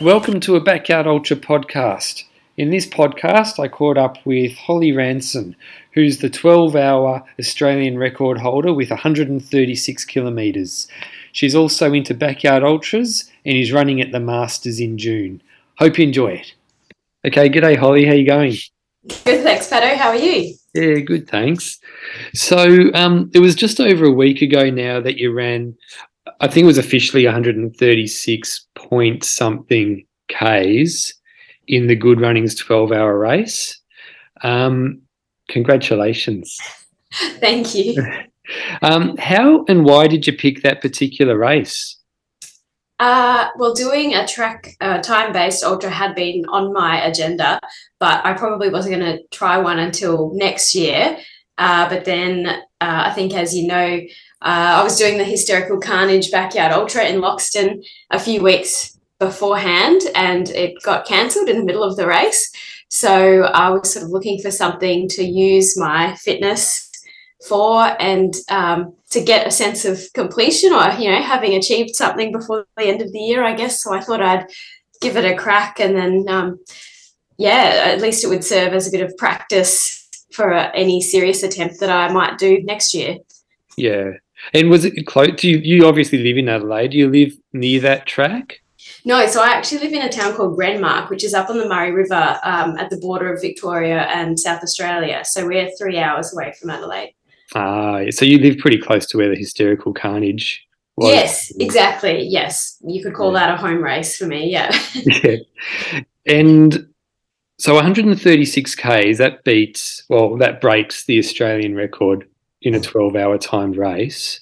Welcome to a Backyard Ultra podcast. In this podcast, I caught up with Holly Ranson, who's the 12 hour Australian record holder with 136 kilometres. She's also into Backyard Ultras and is running at the Masters in June. Hope you enjoy it. Okay, g'day Holly, how you going? Good, thanks, Pato. How are you? Yeah, good, thanks. So um, it was just over a week ago now that you ran I think it was officially 136 point something Ks in the Goodrunnings 12 hour race. Um, congratulations. Thank you. um, how and why did you pick that particular race? Uh, well, doing a track uh, time based ultra had been on my agenda, but I probably wasn't going to try one until next year. Uh, but then uh, I think, as you know, uh, I was doing the Hysterical Carnage Backyard Ultra in Loxton a few weeks beforehand, and it got cancelled in the middle of the race. So I was sort of looking for something to use my fitness for and um, to get a sense of completion or, you know, having achieved something before the end of the year, I guess. So I thought I'd give it a crack and then, um, yeah, at least it would serve as a bit of practice for any serious attempt that I might do next year. Yeah, and was it close? Do you, you obviously live in Adelaide? Do you live near that track? No, so I actually live in a town called Renmark, which is up on the Murray River um, at the border of Victoria and South Australia. So we're three hours away from Adelaide. Ah, so you live pretty close to where the hysterical carnage was. Yes, exactly. Yes, you could call yeah. that a home race for me. Yeah. yeah. And so 136 k's that beats well that breaks the Australian record in a 12 hour timed race.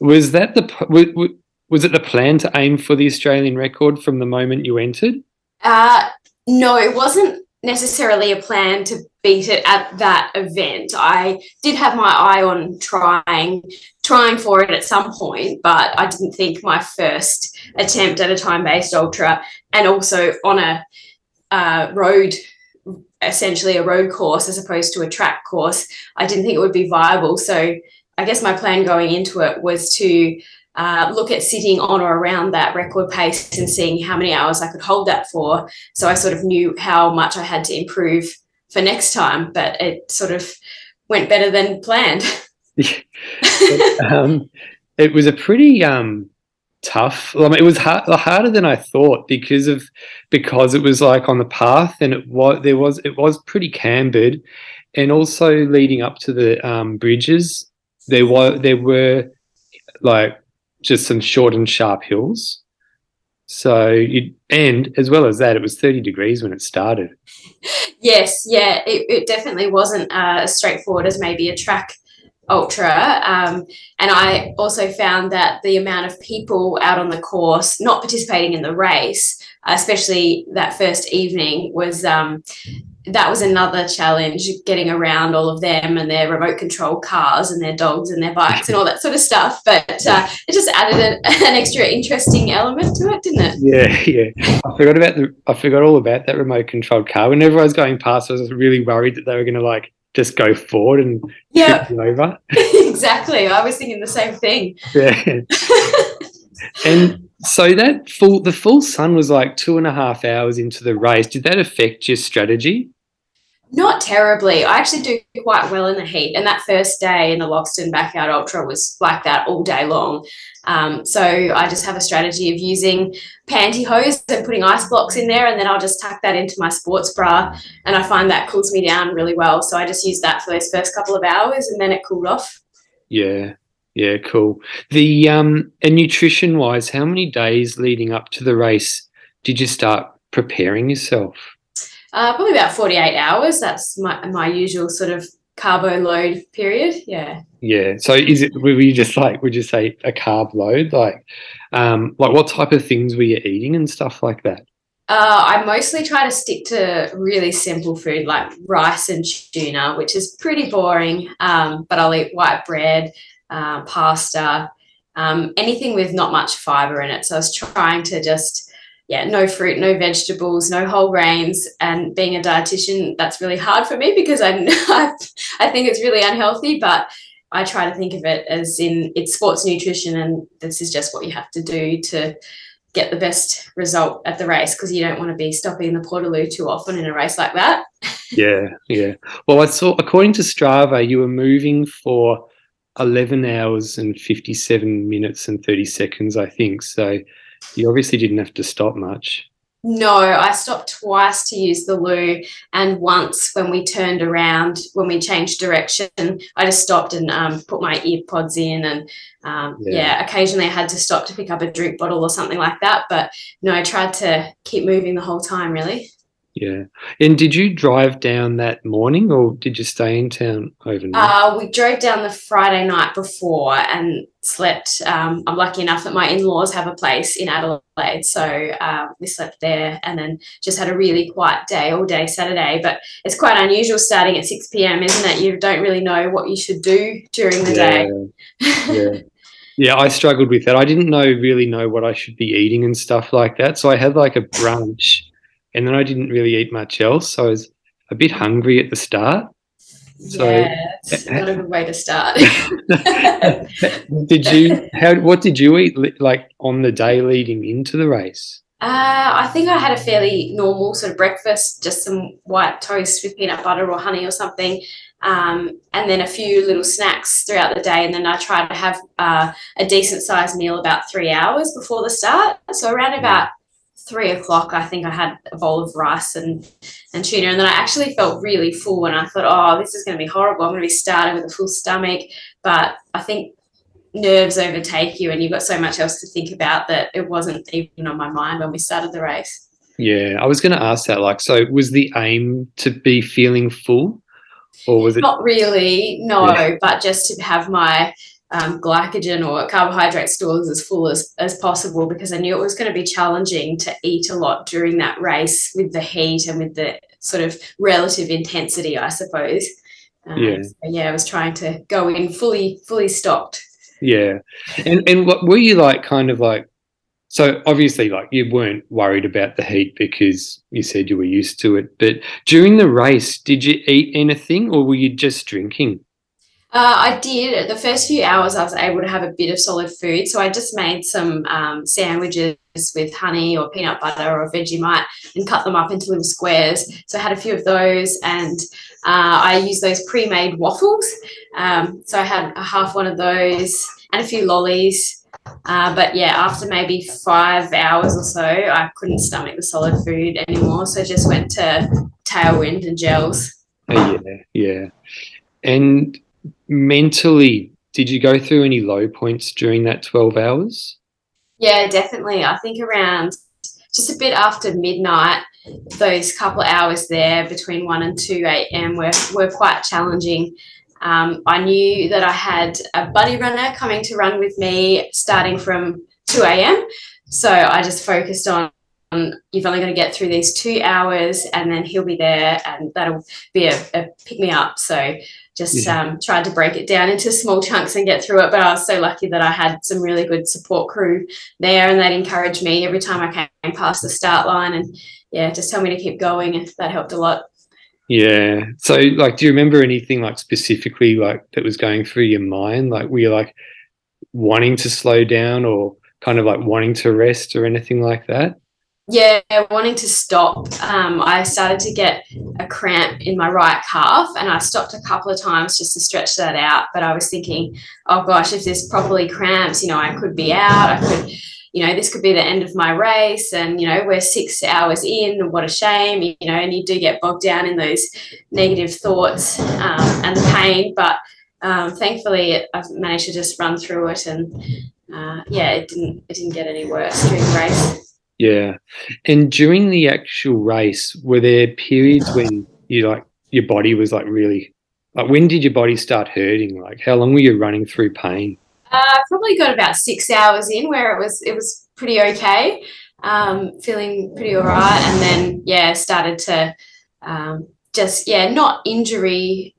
Was that the was it the plan to aim for the Australian record from the moment you entered? Uh, no, it wasn't necessarily a plan to beat it at that event. I did have my eye on trying trying for it at some point, but I didn't think my first attempt at a time based ultra and also on a uh, road essentially a road course as opposed to a track course, I didn't think it would be viable. So I guess my plan going into it was to uh, look at sitting on or around that record pace and seeing how many hours I could hold that for. So I sort of knew how much I had to improve for next time, but it sort of went better than planned. um, it was a pretty um, tough. I mean, it was hard, harder than I thought because of because it was like on the path and it was there was it was pretty cambered, and also leading up to the um, bridges, there were there were like just some short and sharp hills. So you and as well as that, it was thirty degrees when it started. Yes, yeah, it, it definitely wasn't uh, as straightforward as maybe a track ultra um, and i also found that the amount of people out on the course not participating in the race especially that first evening was um, that was another challenge getting around all of them and their remote control cars and their dogs and their bikes and all that sort of stuff. But uh, it just added an, an, extra interesting element to it didn't it? Yeah yeah. I forgot about the i forgot all about that remote controlled car. Whenever i was going past i was really worried that they were going to like just go forward and yeah over. exactly. I was thinking the same thing. Yeah. and so that full the full sun was like two and a half hours into the race. Did that affect your strategy? Not terribly. I actually do quite well in the heat. And that first day in the Loxton Backyard Ultra was like that all day long. Um, so I just have a strategy of using pantyhose and putting ice blocks in there, and then I'll just tuck that into my sports bra. And I find that cools me down really well. So I just use that for those first couple of hours, and then it cooled off. Yeah, yeah, cool. The um, and nutrition wise, how many days leading up to the race did you start preparing yourself? Uh, probably about 48 hours. That's my, my usual sort of carbo load period. Yeah. Yeah. So is it, were you just like, would you say a carb load? Like, um, like what type of things were you eating and stuff like that? Uh, I mostly try to stick to really simple food like rice and tuna, which is pretty boring. Um, but I'll eat white bread, uh, pasta, um, anything with not much fiber in it. So I was trying to just yeah, no fruit, no vegetables, no whole grains. And being a dietitian, that's really hard for me because I, I think it's really unhealthy. But I try to think of it as in it's sports nutrition, and this is just what you have to do to get the best result at the race because you don't want to be stopping the Portaloo too often in a race like that. yeah, yeah. Well, I saw according to Strava, you were moving for 11 hours and 57 minutes and 30 seconds, I think. So you obviously didn't have to stop much. No, I stopped twice to use the loo, and once when we turned around, when we changed direction, I just stopped and um, put my earpods in, and um, yeah. yeah. occasionally I had to stop to pick up a drink bottle or something like that. But no, I tried to keep moving the whole time, really. Yeah. And did you drive down that morning or did you stay in town overnight? Uh, we drove down the Friday night before and slept. Um, I'm lucky enough that my in laws have a place in Adelaide. So uh, we slept there and then just had a really quiet day all day Saturday. But it's quite unusual starting at 6 p.m., isn't it? You don't really know what you should do during the yeah. day. yeah. Yeah, I struggled with that. I didn't know really know what I should be eating and stuff like that. So I had like a brunch and then I didn't really eat much else. So I was a bit hungry at the start. So, yeah, it's not a good way to start. did you? How? What did you eat like on the day leading into the race? Uh, I think I had a fairly normal sort of breakfast, just some white toast with peanut butter or honey or something, um, and then a few little snacks throughout the day. And then I tried to have uh, a decent sized meal about three hours before the start. So around about three o'clock, I think I had a bowl of rice and, and tuna. And then I actually felt really full and I thought, oh, this is going to be horrible. I'm going to be starting with a full stomach. But I think nerves overtake you and you've got so much else to think about that it wasn't even on my mind when we started the race. Yeah, I was going to ask that. Like, so was the aim to be feeling full? Or was it not really? No, yeah. but just to have my um, glycogen or carbohydrate stores as full as, as possible because I knew it was going to be challenging to eat a lot during that race with the heat and with the sort of relative intensity, I suppose. Um, yeah. So yeah, I was trying to go in fully, fully stocked. Yeah. And, and what were you like kind of like, so obviously like you weren't worried about the heat because you said you were used to it, but during the race, did you eat anything or were you just drinking? Uh, I did. The first few hours, I was able to have a bit of solid food. So I just made some um, sandwiches with honey or peanut butter or Vegemite and cut them up into little squares. So I had a few of those and uh, I used those pre made waffles. Um, so I had a half one of those and a few lollies. Uh, but yeah, after maybe five hours or so, I couldn't stomach the solid food anymore. So I just went to Tailwind and gels. Oh, yeah, yeah. And mentally, did you go through any low points during that 12 hours? Yeah, definitely. I think around just a bit after midnight, those couple hours there between 1 and 2 a.m. were, were quite challenging. Um, I knew that I had a buddy runner coming to run with me starting from 2 a.m. So I just focused on you've only got to get through these two hours and then he'll be there and that'll be a, a pick me up. So just yeah. um, tried to break it down into small chunks and get through it. But I was so lucky that I had some really good support crew there and they'd encourage me every time I came past the start line and yeah, just tell me to keep going. And that helped a lot. Yeah. So like, do you remember anything like specifically like that was going through your mind? Like, were you like wanting to slow down or kind of like wanting to rest or anything like that? Yeah, wanting to stop, um, I started to get a cramp in my right calf, and I stopped a couple of times just to stretch that out. But I was thinking, oh gosh, if this properly cramps, you know, I could be out. I could, you know, this could be the end of my race, and you know, we're six hours in. What a shame, you know. And you do get bogged down in those negative thoughts um, and the pain, but um, thankfully, I've managed to just run through it, and uh, yeah, it didn't it didn't get any worse during the race. Yeah. And during the actual race, were there periods when you like your body was like really like when did your body start hurting? Like how long were you running through pain? Uh, probably got about six hours in where it was it was pretty okay, um, feeling pretty all right, and then yeah, started to um, just yeah, not injury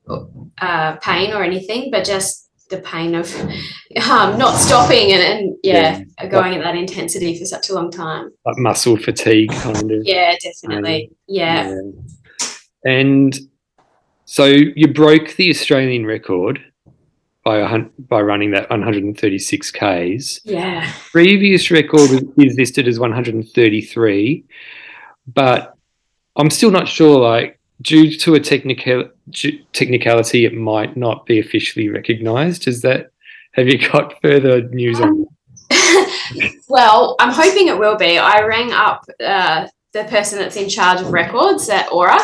uh, pain or anything, but just the pain of um, not stopping and, and yeah, yeah, going at that intensity for such a long time. Like muscle fatigue, kind of. yeah, definitely. Um, yeah. yeah. And so you broke the Australian record. by by running that 136 k's. Yeah. Previous record is listed as 133, but I'm still not sure. Like due to a technical technicality, it might not be officially recognised. Is that? Have you got further news on? That? well, I'm hoping it will be. I rang up uh, the person that's in charge of records at Aura.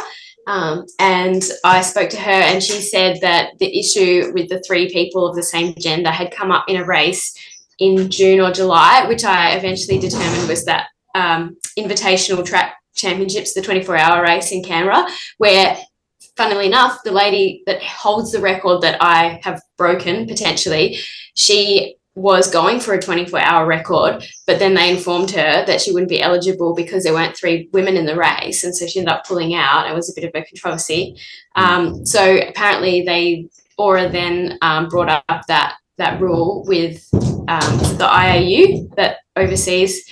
Um, and I spoke to her, and she said that the issue with the three people of the same gender had come up in a race in June or July, which I eventually determined was that um, invitational track championships, the 24 hour race in Canberra, where, funnily enough, the lady that holds the record that I have broken potentially, she was going for a 24 hour record, but then they informed her that she wouldn't be eligible because there weren't three women in the race. And so she ended up pulling out. It was a bit of a controversy. Um, so apparently they, Aura then um, brought up that that rule with um, the IAU that oversees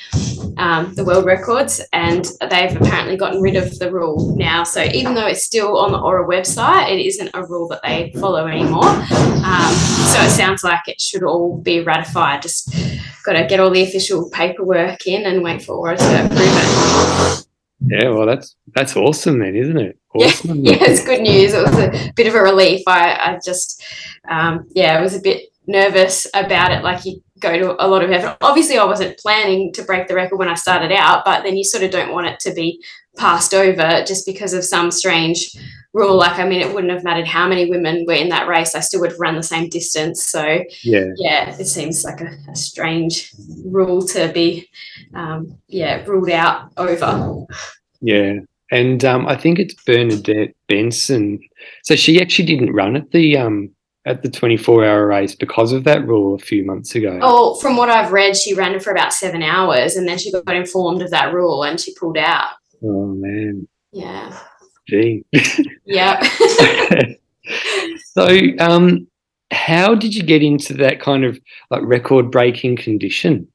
um, the world records, and they've apparently gotten rid of the rule now. So even though it's still on the Aura website, it isn't a rule that they follow anymore. Um, so it sounds like it should all be ratified. Just got to get all the official paperwork in and wait for Aura to approve it. Yeah, well, that's that's awesome then, isn't it? Awesome. Yeah, it's good news. It was a bit of a relief. I, I just, um, yeah, I was a bit nervous about it. Like you go to a lot of effort. Obviously, I wasn't planning to break the record when I started out, but then you sort of don't want it to be passed over just because of some strange rule. Like, I mean, it wouldn't have mattered how many women were in that race. I still would have run the same distance. So, Yeah. yeah, it seems like a, a strange rule to be, um, yeah, ruled out over. Yeah. And um, I think it's Bernadette Benson. So she actually didn't run at the um, at the 24 hour race because of that rule a few months ago. Oh, from what I've read, she ran it for about seven hours and then she got informed of that rule and she pulled out. Oh, man. Yeah. Gee. Yeah. so um, how did you get into that kind of like record breaking condition?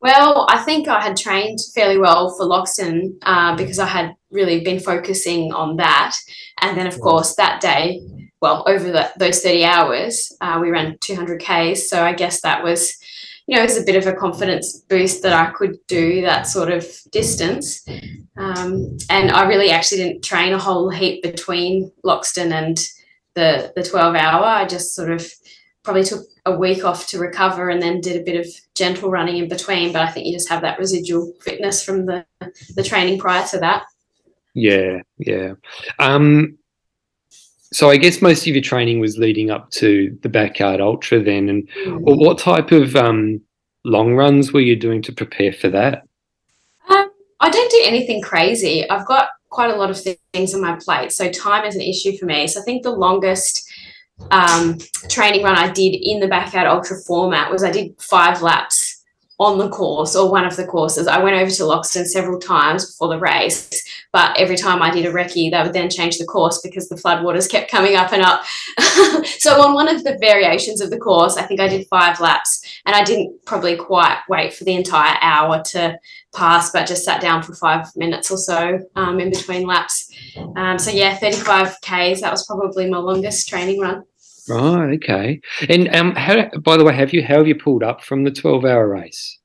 well, I think I had trained fairly well for Loxton uh, because I had really been focusing on that. And then, of course, that day, well, over those 30 hours, uh, we ran 200 Ks. So I guess that was, you know, it was a bit of a confidence boost that I could do that sort of distance. Um, and I really actually didn't train a whole heap between Loxton and the, the 12 hour. I just sort of probably took a week off to recover and then did a bit of gentle running in between. But I think you just have that residual fitness from the, the training prior to that. Yeah, yeah. Um, so I guess most of your training was leading up to the backyard ultra then, and well, what type of um, long runs were you doing to prepare for that? Um, I don't do anything crazy. I've got quite a lot of things on my plate, so time is an issue for me. So I think the longest um, training run I did in the backyard ultra format was I did five laps on the course or one of the courses. I went over to Loxton several times before the race, but every time I did a recce, they would then change the course because the floodwaters kept coming up and up. so on one of the variations of the course, I think I did five laps, and I didn't probably quite wait for the entire hour to pass, but just sat down for five minutes or so um, in between laps. Um, so yeah, 35 Ks, that was probably my longest training run. Right, okay. And um, how, by the way, have you how have you pulled up from the twelve hour race?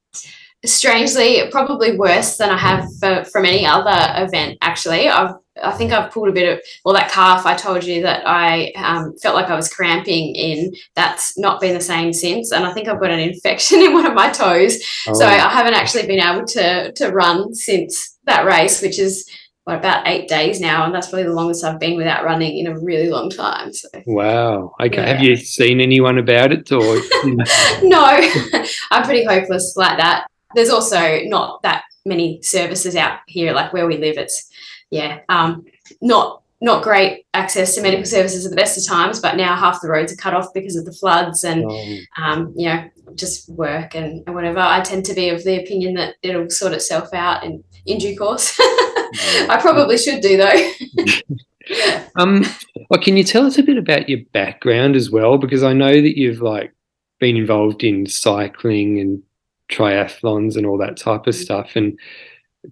Strangely, probably worse than I have for, from any other event. Actually, I've I think I've pulled a bit of well that calf I told you that I um, felt like I was cramping in. That's not been the same since, and I think I've got an infection in one of my toes. So Oh, I haven't actually been able to to run since that race, which is what about eight days now, and that's probably the longest I've been without running in a really long time. So wow. Okay. Have you seen anyone about it, or no, I'm pretty hopeless like that. There's also not that many services out here, like where we live. It's yeah, um, not not great access to medical services at the best of times, but now half the roads are cut off because of the floods and Oh, um, you know just work and, and whatever. I tend to be of the opinion that it'll sort itself out in in due course. I probably should do though. Um, well, can you tell us a bit about your background as well? Because I know that you've like been involved in cycling and triathlons and all that type of stuff. And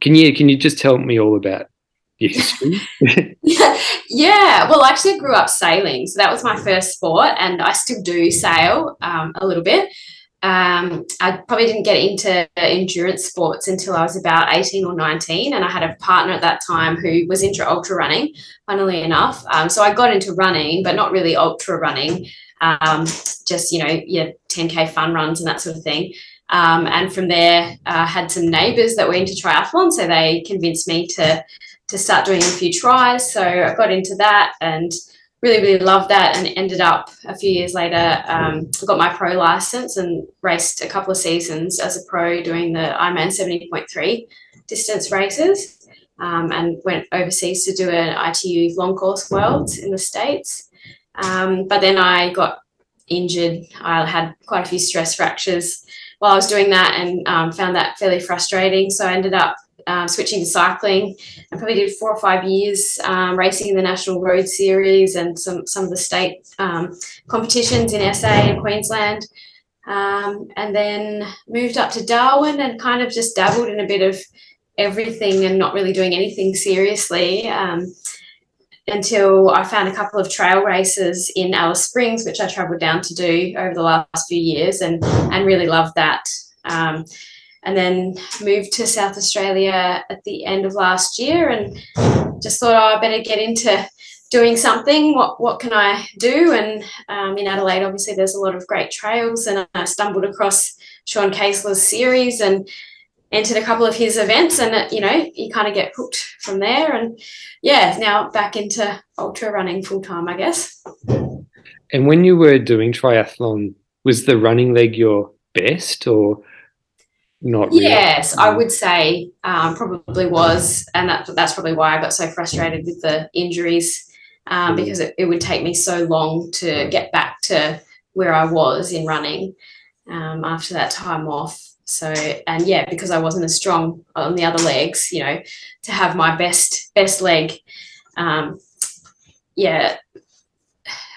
can you can you just tell me all about your history? yeah, well, actually, I grew up sailing, so that was my first sport, and I still do sail um, a little bit. Um, I probably didn't get into endurance sports until I was about 18 or 19. And I had a partner at that time who was into ultra running, funnily enough. Um, so I got into running, but not really ultra running, um, just, you know, yeah, 10K fun runs and that sort of thing. Um, and from there, I uh, had some neighbors that were into triathlon. So they convinced me to, to start doing a few tries. So I got into that and really, really loved that and ended up a few years later, um, got my pro license and raced a couple of seasons as a pro doing the Ironman 70.3 distance races um, and went overseas to do an ITU long course world in the States. Um, but then I got injured. I had quite a few stress fractures while I was doing that and um, found that fairly frustrating. So I ended up um, switching to cycling. I probably did four or five years um, racing in the National Road Series and some, some of the state um, competitions in SA and Queensland. Um, and then moved up to Darwin and kind of just dabbled in a bit of everything and not really doing anything seriously um, until I found a couple of trail races in Alice Springs, which I travelled down to do over the last few years and, and really loved that. Um, and then moved to South Australia at the end of last year and just thought, oh, I better get into doing something. What what can I do? And um, in Adelaide, obviously, there's a lot of great trails, and I stumbled across Sean Kaesler's series and entered a couple of his events, and it, you know, you kind of get hooked from there. And yeah, now back into ultra running full time, I guess. And when you were doing triathlon, was the running leg your best, or not really. Yes, I would say um, probably was, and that, that's probably why I got so frustrated with the injuries um, because it, it, would take me so long to get back to where I was in running um, after that time off. So, and yeah, because I wasn't as strong on the other legs, you know, to have my best best leg, um, yeah,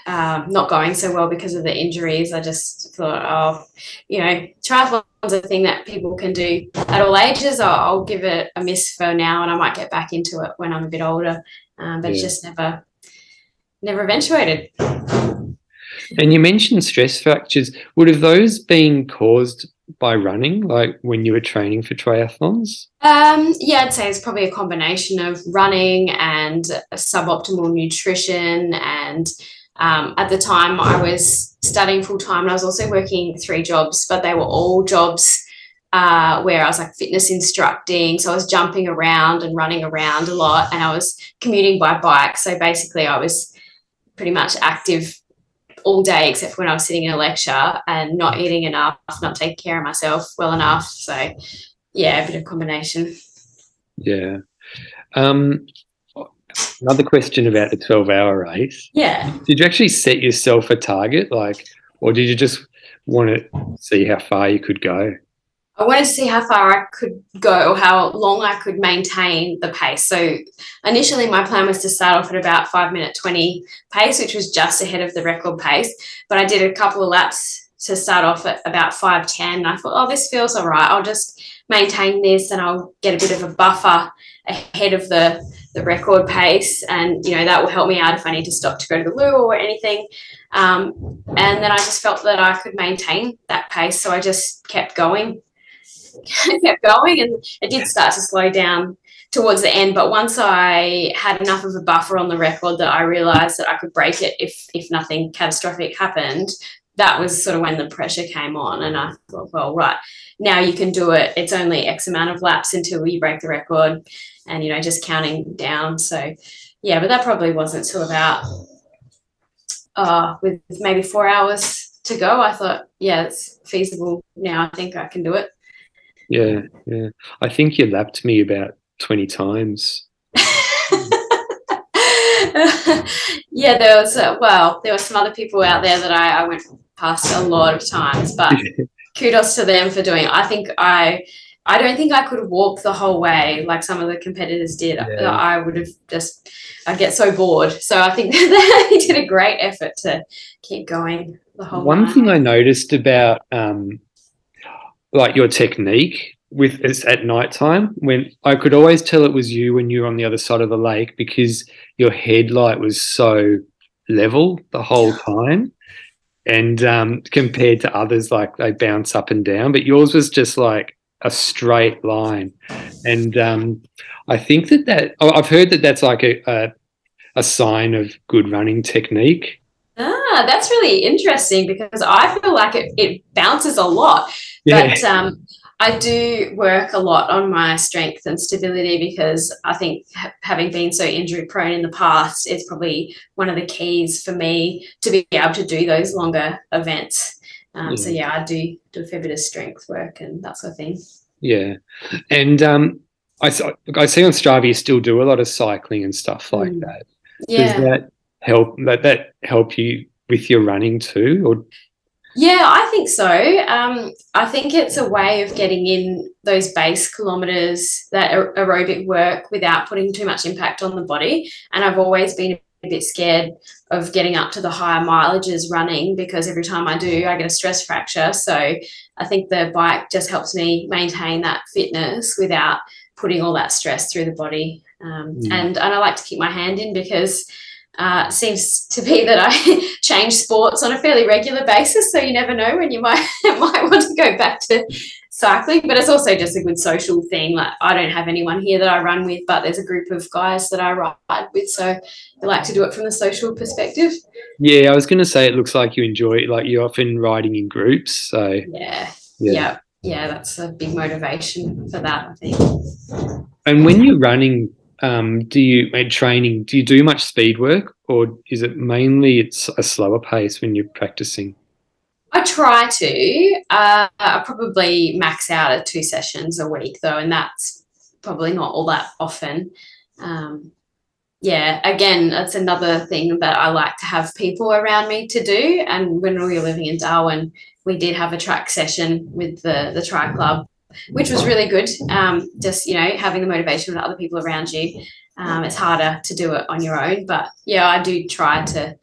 um, not going so well because of the injuries. I just thought, oh, you know, triathlon's a thing that people can do at all ages. I'll, I'll, give it a miss for now, and I might get back into it when I'm a bit older. Um, but yeah. just never, never eventuated. And you mentioned stress fractures. Would have those been caused by running, like when you were training for triathlons? Um, yeah, I'd say it's probably a combination of running and suboptimal nutrition and um, at the time, I was studying full time and I was also working three jobs, but they were all jobs uh, where I was like fitness instructing. So I was jumping around and running around a lot and I was commuting by bike. So basically, I was pretty much active all day except when I was sitting in a lecture and not eating enough, not taking care of myself well enough. So, yeah, a bit of combination. Yeah. Um, Another question about the 12 hour race. Yeah. Did you actually set yourself a target? Like, or did you just want to see how far you could go? I wanted to see how far I could go or how long I could maintain the pace. So initially, my plan was to start off at about five minute 20 pace, which was just ahead of the record pace. But I did a couple of laps to start off at about 510. And I thought, oh, this feels all right. I'll just maintain this and I'll get a bit of a buffer ahead of the the record pace, and you know that will help me out if I need to stop to go to the loo or anything. Um, and then I just felt that I could maintain that pace, so I just kept going, kept going, and it did start to slow down towards the end. But once I had enough of a buffer on the record that I realised that I could break it if if nothing catastrophic happened, that was sort of when the pressure came on, and I thought, well, right now you can do it. It's only X amount of laps until you break the record and you know just counting down. So yeah but that probably wasn't till about uh with maybe four hours to go. I thought yeah it's feasible now. I think i can do it. Yeah yeah. I think you lapped me about 20 times. Yeah there was uh, well there were some other people out there that I, I went past a lot of times but kudos to them for doing it. i think i I don't think I could walk the whole way like some of the competitors did. Yeah. I would have just, I'd get so bored. So I think they did a great effort to keep going the whole One thing I noticed about um, like your technique with us at night time when I could always tell it was you when you were on the other side of the lake because your headlight was so level the whole time. And um, compared to others, like they bounce up and down, but yours was just like a straight line. And um, I think that that I've heard that that's like a, a, a sign of good running technique. Ah, that's really interesting because I feel like it, it bounces a lot. Yeah. But um, I do work a lot on my strength and stability because I think having been so injury prone in the past, it's probably one of the keys for me to be able to do those longer events. Um, yeah. So yeah, I do do a fair bit of strength work and that sort of thing. Yeah, and um, I I see on Strava you still do a lot of cycling and stuff like mm. that. Yeah. Does that help? That that help you with your running too, or yeah, I think so. Um, I think it's a way of getting in those base kilometers, that aerobic work without putting too much impact on the body. And I've always been a bit scared of getting up to the higher mileages running because every time I do, I get a stress fracture. So I think the bike just helps me maintain that fitness without putting all that stress through the body. Um, mm. and, and I like to keep my hand in because uh, seems to be that I change sports on a fairly regular basis. So you never know when you might might want to go back to cycling. But it's also just a good social thing. Like I don't have anyone here that I run with, but there's a group of guys that I ride with. So I like to do it from the social perspective. Yeah, I was going to say it looks like you enjoy it. Like you're often riding in groups. So yeah, yeah. yeah yeah, that's a big motivation for that, I think. And when you're running um, do you make training? Do you do much speed work, or is it mainly it's a slower pace when you're practicing? I try to. Uh, I probably max out at two sessions a week though, and that's probably not all that often. Um, yeah, again, that's another thing that I like to have people around me to do. And when we were living in Darwin, we did have a track session with the the tri club which was really good. Um, just you know having the motivation of other people around you. Um, it's harder to do it on your own, but yeah, I do try to.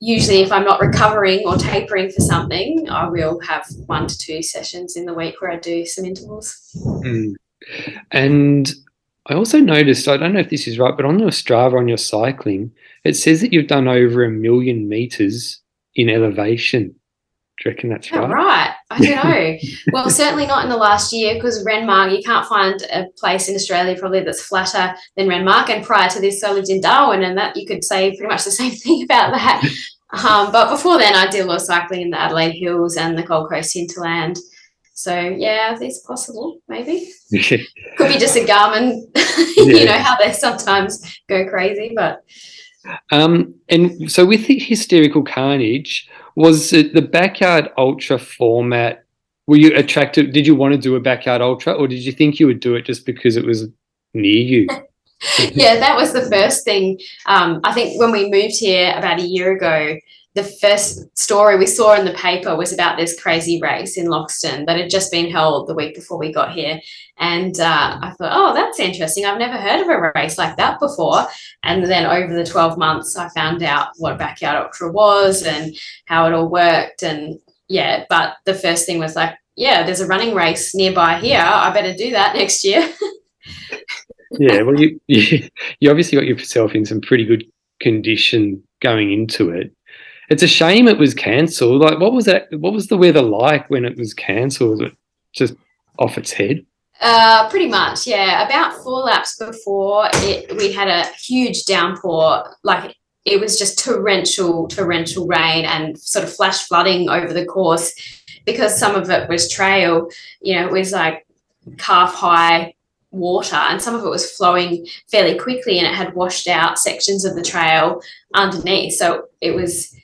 Usually, if I'm not recovering or tapering for something, I will have one to two sessions in the week where I do some intervals. Mm. And I also noticed, I don't know if this is right, but on your Strava on your cycling, it says that you've done over a million meters in elevation. Do you reckon that's right? right. I don't know. well, certainly not in the last year because Renmark, you can't find a place in Australia probably that's flatter than Renmark. And prior to this, I lived in Darwin, and that you could say pretty much the same thing about that. Um, but before then, I did a lot of cycling in the Adelaide Hills and the Gold Coast hinterland. So yeah, it's possible, maybe. Could be just a Garmin. you know how they sometimes go crazy, but. Um, and so with the hysterical carnage, was it the backyard ultra format? Were you attracted? Did you want to do a backyard ultra, or did you think you would do it just because it was near you? yeah, that was the first thing. Um, I think when we moved here about a year ago, the first story we saw in the paper was about this crazy race in Loxton that had just been held the week before we got here. And uh, I thought, oh, that's interesting. I've never heard of a race like that before. And then over the 12 months, I found out what Backyard Ultra was and how it all worked. And yeah, but the first thing was like, yeah, there's a running race nearby here. I better do that next year. yeah, well, you, you, you obviously got yourself in some pretty good condition going into it it's a shame it was cancelled. Like, what was that? What was the weather like when it was cancelled? Was it just off its head? Uh, pretty much, yeah. About four laps before it, we had a huge downpour. Like it was just torrential, torrential rain and sort of flash flooding over the course because some of it was trail. You know, it was like calf high water and some of it was flowing fairly quickly and it had washed out sections of the trail underneath. So it was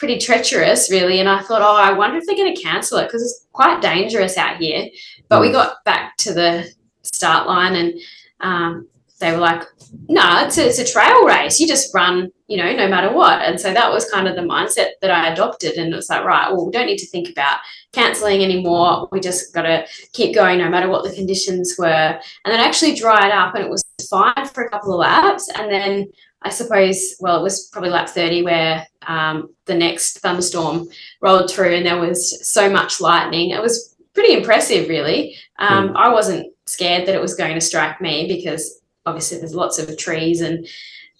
pretty treacherous, really. And I thought, oh, I wonder if they're going to cancel it because it's quite dangerous out here. But we mm. got back to the start line and um, they were like, no, nah, it's a, it's a trail race. You just run, you know, no matter what. And so that was kind of the mindset that I adopted. And it was like, right, well, we don't need to think about cancelling anymore. We just got to keep going no matter what the conditions were. And then actually dried up and it was fine for a couple of laps. And then I suppose, well, it was probably lap 30 where um, the next thunderstorm rolled through and there was so much lightning. It was pretty impressive, really. Um, mm. I wasn't scared that it was going to strike me because obviously there's lots of trees and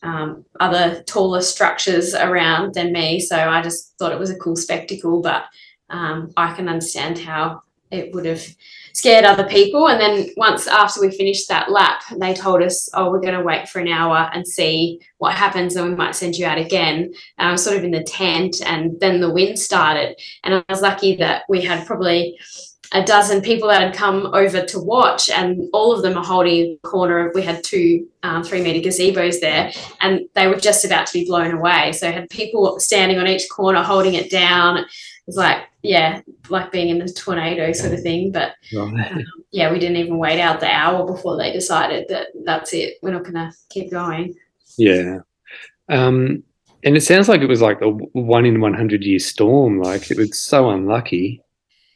um, other taller structures around than me. So I just thought it was a cool spectacle, but um, I can understand how it would have scared other people. And then once after we finished that lap, they told us, oh, we're going to wait for an hour and see what happens, and we might send you out again. And I was sort of in the tent, and then the wind started. And I was lucky that we had probably a dozen people that had come over to watch, and all of them are holding a corner. We had two um, three meter gazebos there, and they were just about to be blown away. So I had people standing on each corner holding it down. Was like, yeah, like being in a tornado sort of thing. But um, yeah, we didn't even wait out the hour before they decided that that's it. We're not going to keep going. Yeah. Um, and it sounds like it was like a one in 100 year storm. Like it was so unlucky.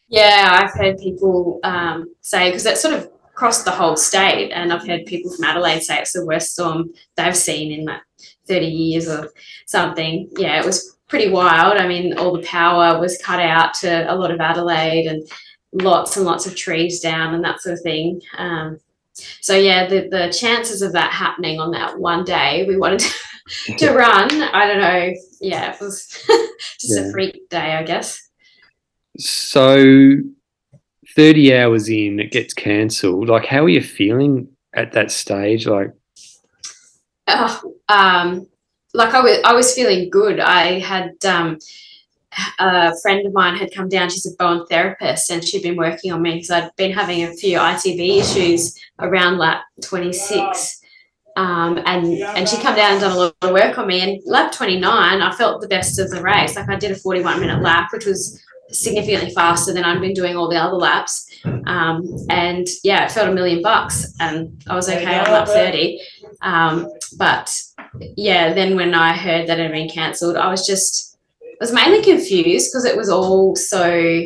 Yeah, I've heard people um, say because that sort of crossed the whole state, and I've heard people from Adelaide say it's the worst storm they've seen in like 30 years or something. Yeah, it was pretty wild. I mean, all the power was cut out to a lot of Adelaide, and lots and lots of trees down, and that sort of thing. Um, so yeah, the the chances of that happening on that one day we wanted to, to run, I don't know. Yeah, it was just yeah. a freak day, I guess. So, 30 hours in, it gets cancelled. Like, how are you feeling at that stage? Like, oh, um, like I was, I was feeling good. I had um, a friend of mine had come down. She's a Bowen therapist, and she'd been working on me because I'd been having a few ITB issues around lap 26. Um, and and she come down and done a lot of work on me. And lap 29, I felt the best of the race. Like I did a 41 minute lap, which was significantly faster than I'd been doing all the other laps. Um, and yeah, it felt a million bucks and I was okay on lap 30. Um, but yeah, then when I heard that it had been cancelled, I was just, I was mainly confused because it was all so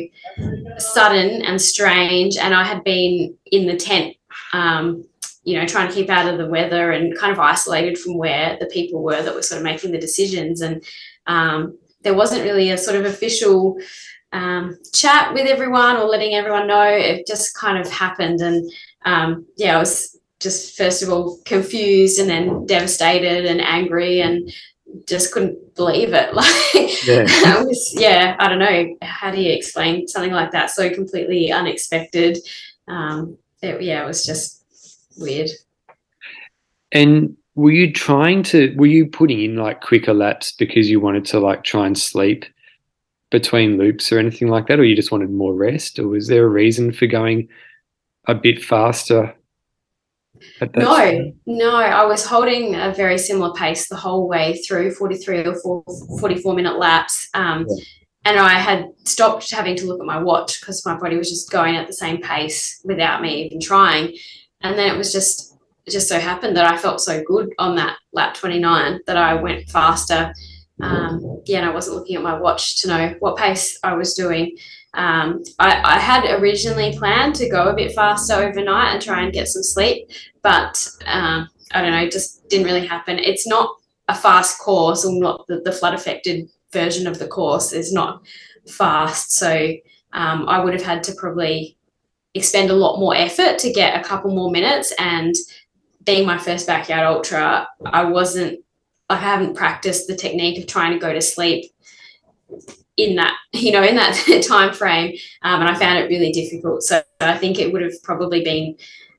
sudden and strange. And I had been in the tent, um, you know, trying to keep out of the weather and kind of isolated from where the people were that were sort of making the decisions. And um, there wasn't really a sort of official um, chat with everyone or letting everyone know. It just kind of happened. And um, yeah, I was just first of all confused and then devastated and angry and just couldn't believe it. Like, yeah. I was, yeah, I don't know. How do you explain something like that? So completely unexpected. Um, it, yeah, it was just weird. And were you trying to, were you putting in like quicker laps because you wanted to like try and sleep between loops or anything like that, or you just wanted more rest, or was there a reason for going a bit faster? No, time? no, I was holding a very similar pace the whole way through 43 or 44 minute laps. Um, yeah. And I had stopped having to look at my watch because my body was just going at the same pace without me even trying. And then it was just, it just so happened that I felt so good on that lap 29 that I went faster um, yeah, and I wasn't looking at my watch to know what pace I was doing. Um, I, I, had originally planned to go a bit faster overnight and try and get some sleep, but um, I don't know, just didn't really happen. It's not a fast course, or not the, the flood affected version of the course is not fast. So um, I would have had to probably expend a lot more effort to get a couple more minutes. And being my first backyard ultra, I wasn't I haven't practiced the technique of trying to go to sleep in that you know in that time frame um, and i found it really difficult so i think it would have probably been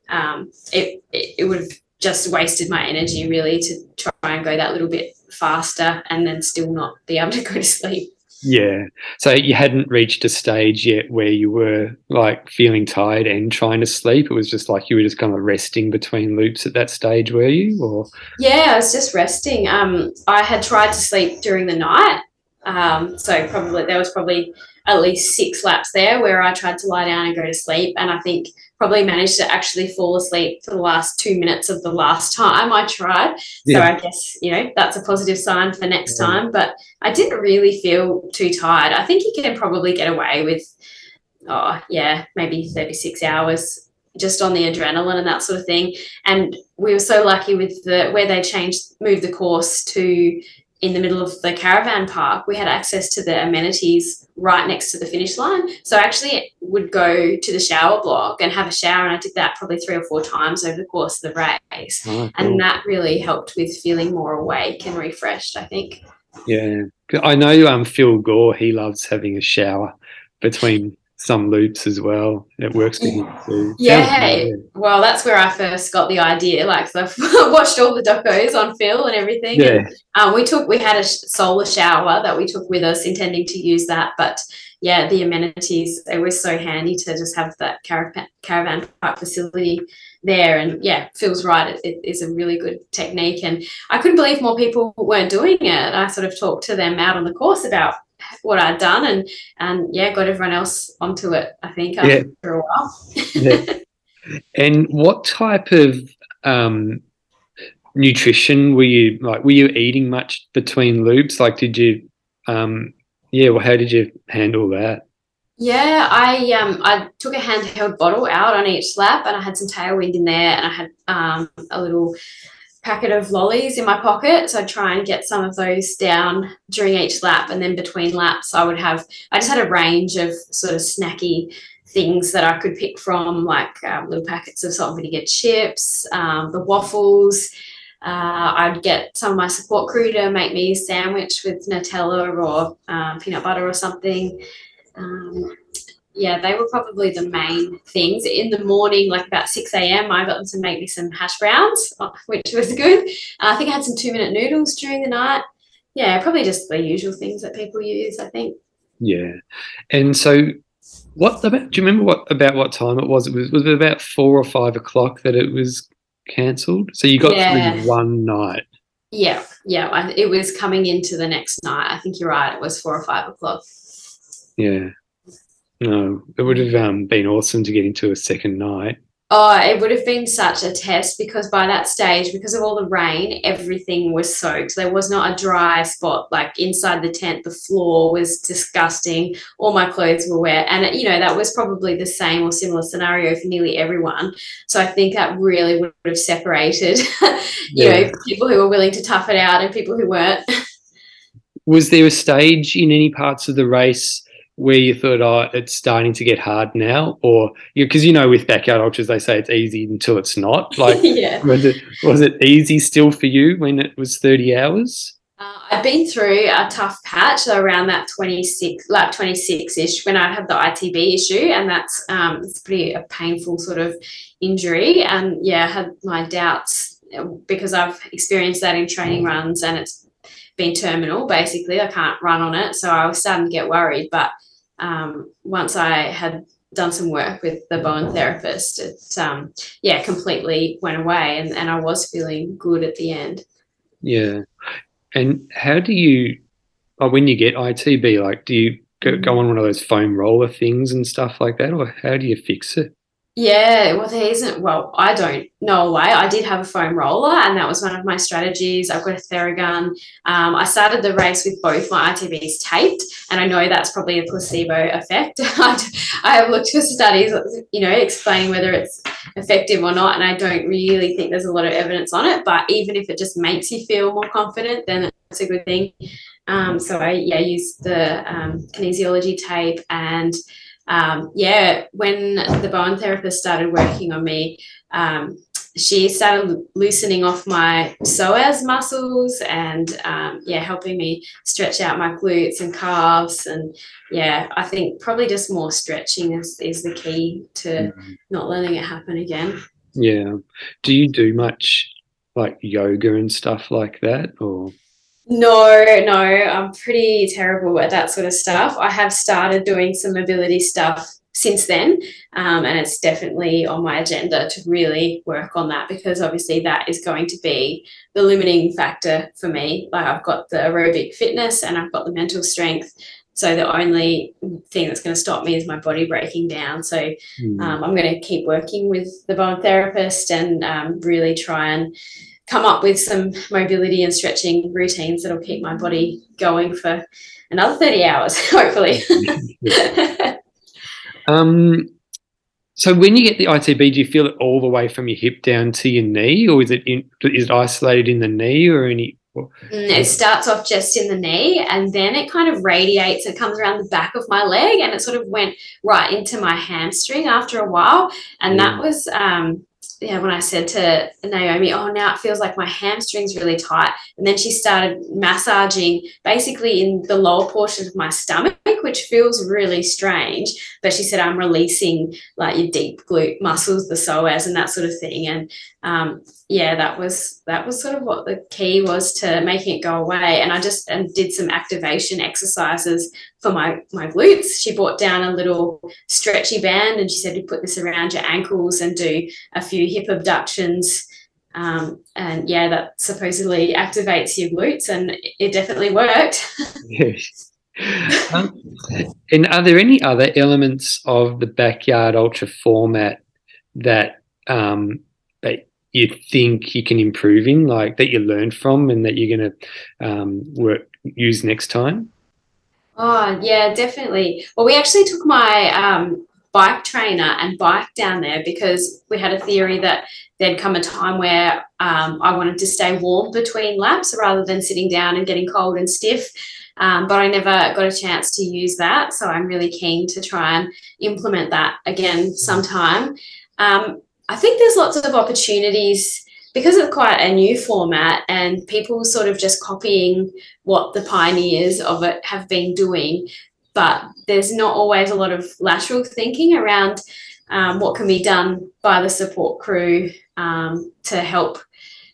um, it, it, it would have just wasted my energy really to try and go that little bit faster and then still not be able to go to sleep yeah. So you hadn't reached a stage yet where you were like feeling tired and trying to sleep. It was just like you were just kind of resting between loops at that stage, were you? Or yeah, I was just resting. Um, I had tried to sleep during the night. Um, so probably there was probably at least six laps there where I tried to lie down and go to sleep. And I think probably managed to actually fall asleep for the last two minutes of the last time I tried. Yeah. So I guess, you know, that's a positive sign for next yeah. time. But I didn't really feel too tired. I think you can probably get away with, oh, yeah, maybe 36 hours just on the adrenaline and that sort of thing. And we were so lucky with the where they changed, moved the course to in the middle of the caravan park, we had access to the amenities right next to the finish line. So I actually would go to the shower block and have a shower, and I did that probably three or four times over the course of the race. Oh, cool. And that really helped with feeling more awake and refreshed, I think. Yeah, I know. Um, Phil Gore, he loves having a shower between some loops as well. It works for him too. Yeah. Well, that's where I first got the idea. Like, so I've watched all the docos on Phil and everything. Yeah. Um, we took, we had a solar shower that we took with us, intending to use that. But yeah, the amenities, it was so handy to just have that caravan, caravan park facility there. And yeah, Phil's right. It, it is a really good technique. And I couldn't believe more people weren't doing it. I sort of talked to them out on the course about what I'd done and, and yeah, got everyone else onto it, I think, after Yeah. a while. Yeah. And what type of um, nutrition were you like? Were you eating much between loops? Like, did you? Um, yeah. Well, how did you handle that? Yeah, I um I took a handheld bottle out on each lap, and I had some tailwind in there, and I had um a little packet of lollies in my pocket. So I'd try and get some of those down during each lap, and then between laps, I would have I just had a range of sort of snacky things that I could pick from, like um, little packets of salt and vinegar chips, um, the waffles. Uh, I'd get some of my support crew to make me a sandwich with Nutella or um, peanut butter or something. Um, yeah, they were probably the main things. In the morning, like about 6 a.m., I got them to make me some hash browns, uh, which was good. Uh, I think I had some two minute noodles during the night. Yeah, probably just the usual things that people use, I think. Yeah. And so, what about? Do you remember what about what time it was? It was was it about four or five o'clock that it was cancelled? So you got Yeah. through one night. Yeah, yeah, I, it was coming into the next night. I think you're right. It was four or five o'clock. Yeah. No, it would have um, been awesome to get into a second night. Oh, it would have been such a test because by that stage, because of all the rain, everything was soaked. There was not a dry spot. Like inside the tent, the floor was disgusting. All my clothes were wet. And, you know, that was probably the same or similar scenario for nearly everyone. So I think that really would have separated, you Yeah. know, people who were willing to tough it out and people who weren't. Was there a stage in any parts of the race where you thought, oh, it's starting to get hard now? Or because you know, with backyard ultras, they say it's easy until it's not. Like, yeah. was it was it easy still for you when it was thirty hours? Uh, I've been through a tough patch so around that 26, like 26 ish, when I had the ITB issue, and that's um, it's pretty a painful sort of injury. And yeah, I had my doubts uh, because I've experienced that in training runs, and it's been terminal. Basically, I can't run on it, so I was starting to get worried. But um, once I had done some work with the Bowen therapist, it um, yeah completely went away, and, and I was feeling good at the end. Yeah. And how do you, like when you get ITB, like do you go, go on one of those foam roller things and stuff like that, or how do you fix it? Yeah, well, there isn't. Well, I don't know a way. I did have a foam roller, and that was one of my strategies. I've got a Theragun. Um, I started the race with both my ITBs taped, and I know that's probably a placebo effect. I have looked for studies, you know, explaining whether it's effective or not, and I don't really think there's a lot of evidence on it. But even if it just makes you feel more confident, then it's a good thing. Um, so I yeah use the um, kinesiology tape and um, yeah, when the Bowen therapist started working on me, um, she started loosening off my psoas muscles and um, yeah, helping me stretch out my glutes and calves. And yeah, I think probably just more stretching is, is the key to not letting it happen again. Yeah. Do you do much like yoga and stuff like that, or? No, no, I'm pretty terrible at that sort of stuff. I have started doing some mobility stuff since then, um, and it's definitely on my agenda to really work on that because obviously that is going to be the limiting factor for me. Like I've got the aerobic fitness and I've got the mental strength. So the only thing that's going to stop me is my body breaking down. So Hmm. um, I'm going to keep working with the Bowen therapist and um, really try and come up with some mobility and stretching routines that'll keep my body going for another 30 hours, hopefully. Um, so when you get the ITB, do you feel it all the way from your hip down to your knee, or is it in, is it isolated in the knee, or any Mm, it starts off just in the knee and then it kind of radiates. It comes around the back of my leg and it sort of went right into my hamstring after a while. And that Mm. was, um, yeah, when I said to Naomi, oh, now it feels like my hamstring's really tight. And then she started massaging basically in the lower portion of my stomach, which feels really strange. But she said, I'm releasing like your deep glute muscles, the psoas, and that sort of thing. And um, yeah, that was that was sort of what the key was to making it go away. And I just and did some activation exercises for my my glutes. She brought down a little stretchy band and she said you put this around your ankles and do a few hip abductions. Um, and yeah, that supposedly activates your glutes, and it definitely worked. Yes. Um, and are there any other elements of the backyard ultra format that um, that you think you can improve in, like that you learned from, and that you're going to um, work use next time? Oh, yeah, definitely. Well, we actually took my um, bike trainer and bike down there because we had a theory that there'd come a time where um, I wanted to stay warm between laps rather than sitting down and getting cold and stiff. Um, but I never got a chance to use that. So I'm really keen to try and implement that again sometime. Um, I think there's lots of opportunities because it's quite a new format and people sort of just copying what the pioneers of it have been doing. But there's not always a lot of lateral thinking around um, what can be done by the support crew um, to help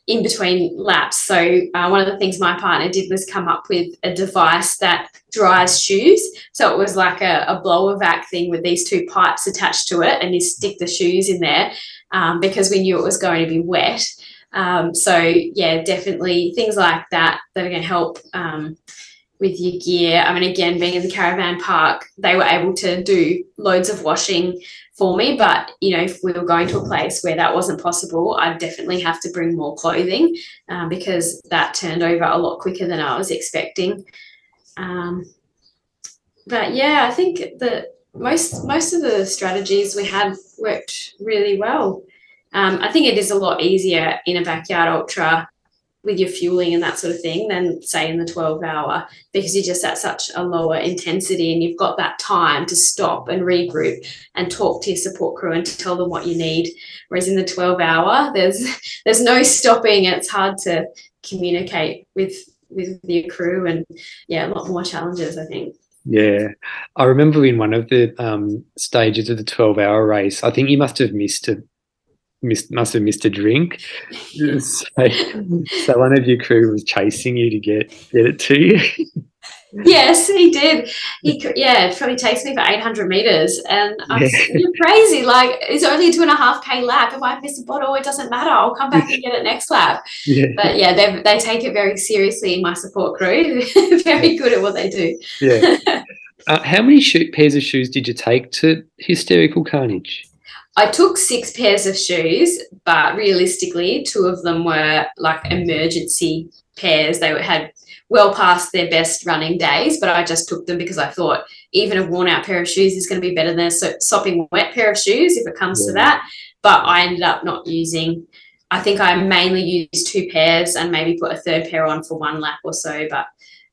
in between laps. So, uh, one of the things my partner did was come up with a device that dries shoes. So, it was like a, a blower vac thing with these two pipes attached to it, and you stick the shoes in there um, because we knew it was going to be wet. Um, so, yeah, definitely things like that that are going to help. Um, with your gear. I mean, again, being in the caravan park, they were able to do loads of washing for me. But, you know, if we were going to a place where that wasn't possible, I'd definitely have to bring more clothing um, because that turned over a lot quicker than I was expecting. Um, but yeah, I think that most most of the strategies we had worked really well. Um, I think it is a lot easier in a backyard ultra with your fueling and that sort of thing than say in the 12 hour because you're just at such a lower intensity and you've got that time to stop and regroup and talk to your support crew and tell them what you need. Whereas in the 12 hour there's there's no stopping. It's hard to communicate with with your crew and yeah a lot more challenges i think. Yeah, I remember in one of the um, stages of the twelve-hour race, I think you must have missed a missed must have missed a drink. So, so one of your crew was chasing you to get get it to you. yes he did he yeah it probably takes me for 800 meters and i'm Yeah. you're crazy like it's only a two and a half k lap if i miss a bottle it doesn't matter i'll come back and get it next lap yeah, but yeah they, they take it very seriously my support crew very good at what they do yeah. Uh, how many pairs of shoes did you take to hysterical carnage? I took six pairs of shoes, but realistically, two of them were like emergency pairs. They had well past their best running days, but I just took them because I thought even a worn out pair of shoes is going to be better than a so- sopping wet pair of shoes if it comes to that. But I ended up not using. I think I mainly used two pairs and maybe put a third pair on for one lap or so. But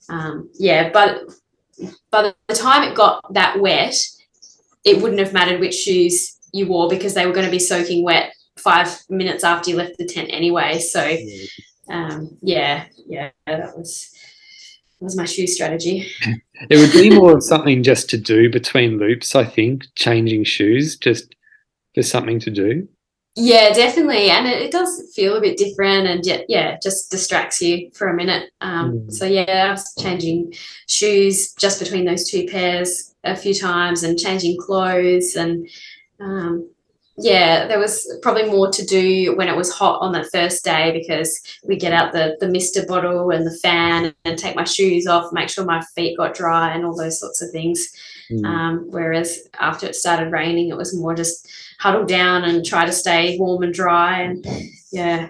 um, yeah, but by the time it got that wet, it wouldn't have mattered which shoes you wore because they were going to be soaking wet five minutes after you left the tent anyway. So um, yeah, yeah, that was that was my shoe strategy. It would be more of something just to do between loops. I think changing shoes just for something to do. Yeah, definitely, and it, it does feel a bit different, and yet yeah, just distracts you for a minute. Um, Mm. So yeah, I was changing shoes just between those two pairs a few times, and changing clothes, and um, yeah, there was probably more to do when it was hot on that first day because we get out the the mister bottle and the fan and take my shoes off, make sure my feet got dry, and all those sorts of things. Mm. Um, whereas after it started raining, it was more just huddle down and try to stay warm and dry. And yeah,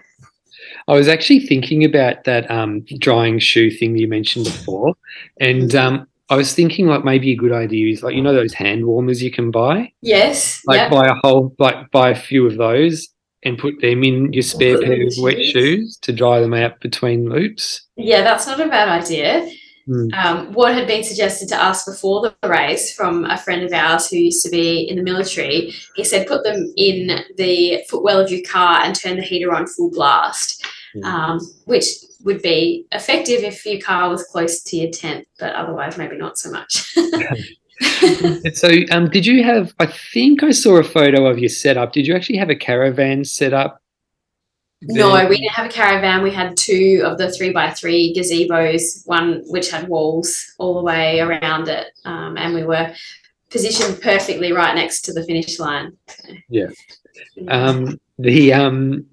I was actually thinking about that um, drying shoe thing you mentioned before, and um, I was thinking like maybe a good idea is like you know those hand warmers you can buy, yes, like yep. buy a whole like buy a few of those, and put them in your spare pair of wet shoes. shoes to dry them out between loops. Yeah, that's not a bad idea. Mm. Um, what had been suggested to us before the race from a friend of ours who used to be in the military, he said put them in the footwell of your car and turn the heater on full blast, Mm. um, which would be effective if your car was close to your tent, but otherwise maybe not so much. So, um, did you have? I think I saw a photo of your setup. Did you actually have a caravan set up? No, we didn't have a caravan. We had two of the three by three gazebos, one which had walls all the way around it, um, and we were positioned perfectly right next to the finish line. Yeah. Um, the um,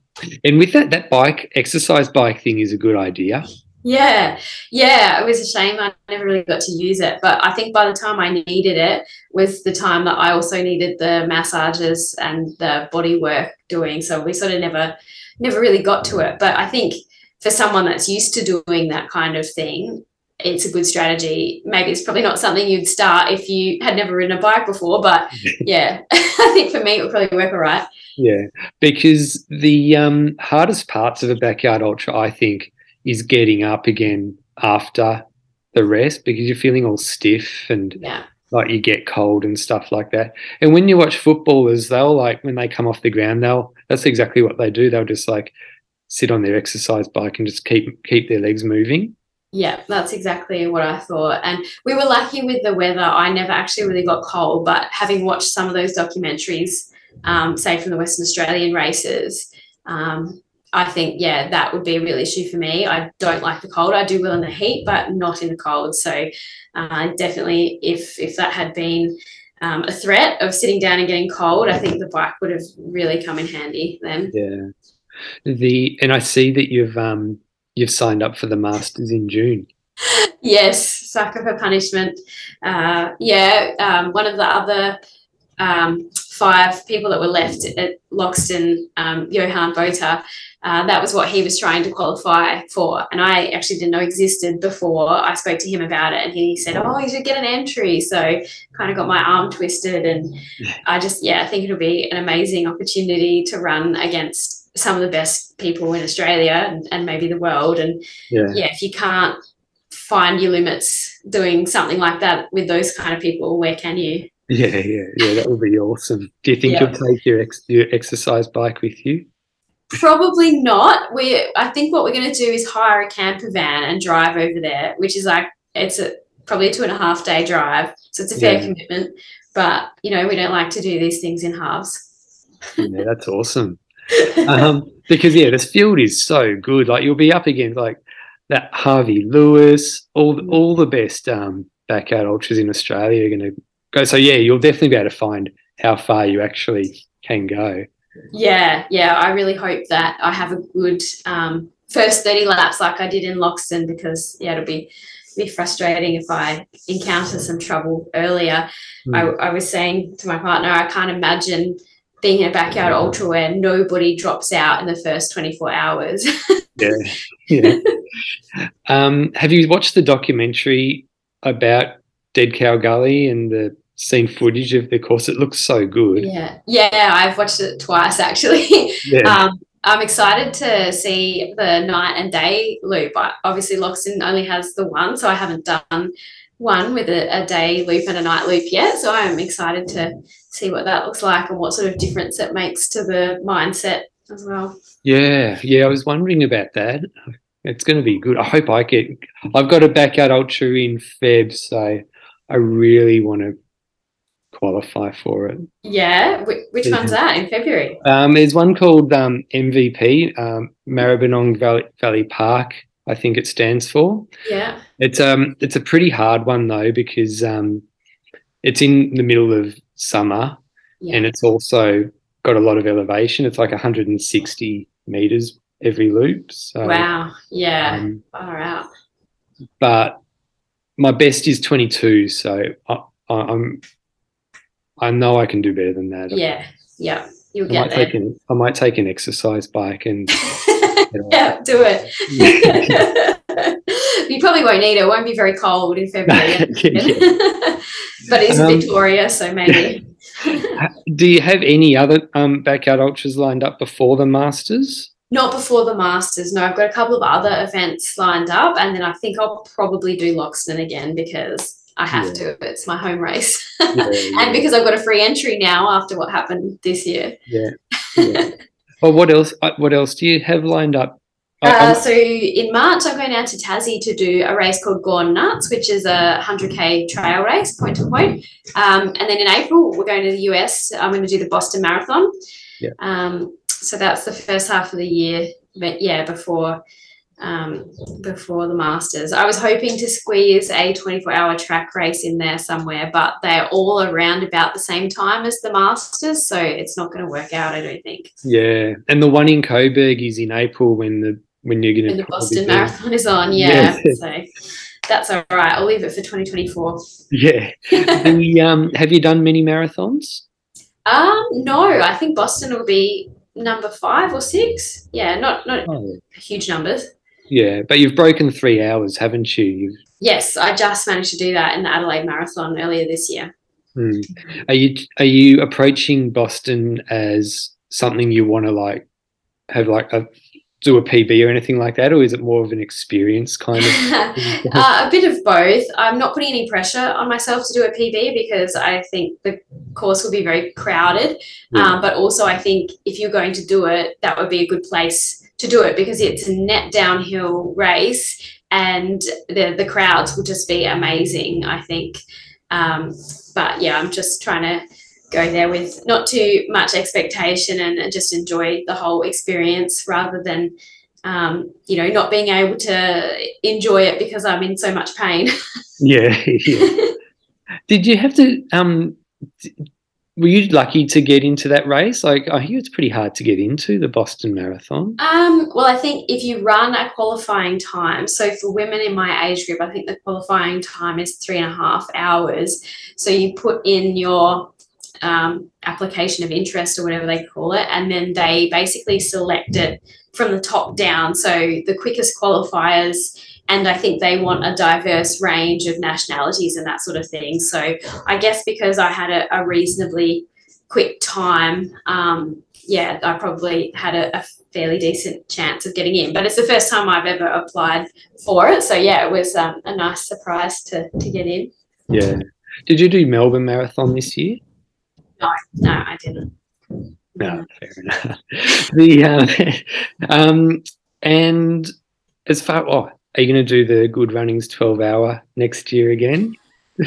and with that, that bike exercise bike thing is a good idea. yeah, yeah. It was a shame I never really got to use it, but I think by the time I needed it was the time that I also needed the massages and the body work doing. So we sort of never, never really got to it. But I think for someone that's used to doing that kind of thing, it's a good strategy. Maybe it's probably not something you'd start if you had never ridden a bike before, but yeah, I think for me it would probably work all right. Yeah, because the um, hardest parts of a backyard ultra, I think, is getting up again after the rest because you're feeling all stiff and Yeah. like you get cold and stuff like that. And when you watch footballers, they'll like when they come off the ground, they'll that's exactly what they do. They'll just like sit on their exercise bike and just keep keep their legs moving. Yeah, that's exactly what I thought. And we were lucky with the weather. I never actually really got cold, but having watched some of those documentaries, um, say from the Western Australian races, um, I think, yeah, that would be a real issue for me. I don't like the cold. I do well in the heat, but not in the cold. So uh, definitely, if if that had been um, a threat of sitting down and getting cold, I think the bike would have really come in handy then. Yeah. The and I see that you've um you've signed up for the Masters in June. yes, sucker for punishment. Uh, yeah, um, one of the other um, five people that were left at Loxton, um, Johan Bota, uh, that was what he was trying to qualify for. And I actually didn't know existed before I spoke to him about it. And he said, Oh, you should get an entry. So kind of got my arm twisted. And I just, yeah, I think it'll be an amazing opportunity to run against some of the best people in Australia and, and maybe the world. And Yeah. yeah, if you can't find your limits doing something like that with those kind of people, where can you? Yeah, yeah, yeah. That would be awesome. Do you think Yeah. you'll take your ex- your exercise bike with you? Probably not. We I think what we're going to do is hire a camper van and drive over there, which is like it's a probably a two and a half day drive, so it's a fair Yeah. commitment. But you know, we don't like to do these things in halves. Yeah, that's awesome. Um, because yeah, this field is so good. Like you'll be up against like that Harvey Lewis, all the, all the best um, backyard ultras in Australia are going to go. So yeah, you'll definitely be able to find how far you actually can go. Yeah, yeah. I really hope that I have a good um, first 30 laps like I did in Loxton because, yeah, it'll be, be frustrating if I encounter some trouble earlier. I, I was saying to my partner, I can't imagine being in a backyard ultra where nobody drops out in the first 24 hours. Yeah, yeah. um, have you watched the documentary about Dead Cow Gully and the seen footage of the course? It looks so good. yeah, yeah. I've watched it twice actually. Yeah. um, I'm excited to see the night and day loop. I, obviously, Loxton only has the one, so I haven't done one with a, a day loop and a night loop yet. So I'm excited to see what that looks like and what sort of difference it makes to the mindset as well. Yeah, yeah, I was wondering about that. It's going to be good. I hope I get. I've got a backyard ultra in Feb, so I really want to qualify for it. Yeah, which, Yeah. one's that in February? Um, there's one called um, MVP, um, Maribyrnong Valley, Valley Park. I think it stands for. Yeah, It's um, it's a pretty hard one though because um, it's in the middle of summer yeah, and it's also got a lot of elevation. It's like 160 meters every loop. So, wow, yeah, um, far out. but my best is 22, so I, I, I'm I know I can do better than that. Yeah, yeah, you'll I get might there. take an I might take an exercise bike and yeah, do it. you probably won't need it. It won't be very cold in February. But it's Um, Victoria, so maybe. Do you have any other um, backyard ultras lined up before the Masters? Not before the Masters. No, I've got a couple of other events lined up, and then I think I'll probably do Loxton again because I have yeah. to. It's my home race, yeah, yeah. and because I've got a free entry now after what happened this year. Yeah. Well, what else? Uh, what else do you have lined up? Uh, so in March, I'm going out to Tassie to do a race called Gone Nuts, which is a 100k trail race, point to point. Um, and then in April, we're going to the US. I'm going to do the Boston Marathon. Yeah. Um, so that's the first half of the year. But yeah, before um, before the Masters, I was hoping to squeeze a 24 hour track race in there somewhere, but they're all around about the same time as the Masters, so it's not going to work out. I don't think. Yeah, and the one in Coburg is in April when the when you're going to the Boston Marathon is on. Yeah, yeah. so that's all right. I'll leave it for 2024. Yeah. the, um, have you done many marathons? Um, no, I think Boston will be number five or six. Yeah, not not oh. huge numbers. Yeah, but you've broken three hours, haven't you? You've... Yes, I just managed to do that in the Adelaide Marathon earlier this year. Hmm. Are you are you approaching Boston as something you want to like have like a do a PB or anything like that, or is it more of an experience kind of? uh, a bit of both. I'm not putting any pressure on myself to do a PB because I think the course will be very crowded. Yeah. Um, but also, I think if you're going to do it, that would be a good place to do it because it's a net downhill race and the the crowds will just be amazing. I think. Um, but yeah, I'm just trying to go there with not too much expectation and, just enjoy the whole experience rather than um, you know not being able to enjoy it because I'm in so much pain. yeah, yeah. Did you have to? Um, were you lucky to get into that race? Like, I hear it's pretty hard to get into the Boston Marathon. Um, well, I think if you run a qualifying time, so for women in my age group, I think the qualifying time is three and a half hours. So you put in your um, application of interest or whatever they call it, and then they basically select it from the top down. So the quickest qualifiers, and I think they want a diverse range of nationalities and that sort of thing. So I guess because I had a, a reasonably quick time, um, yeah, I probably had a, a, fairly decent chance of getting in. But it's the first time I've ever applied for it, so yeah, it was um, a nice surprise to to get in. Yeah. Did you do Melbourne Marathon this year? No, no, I didn't. No, fair enough. the uh, um, and as far oh, are you going to do the Goodrunnings twelve hour next year again? uh,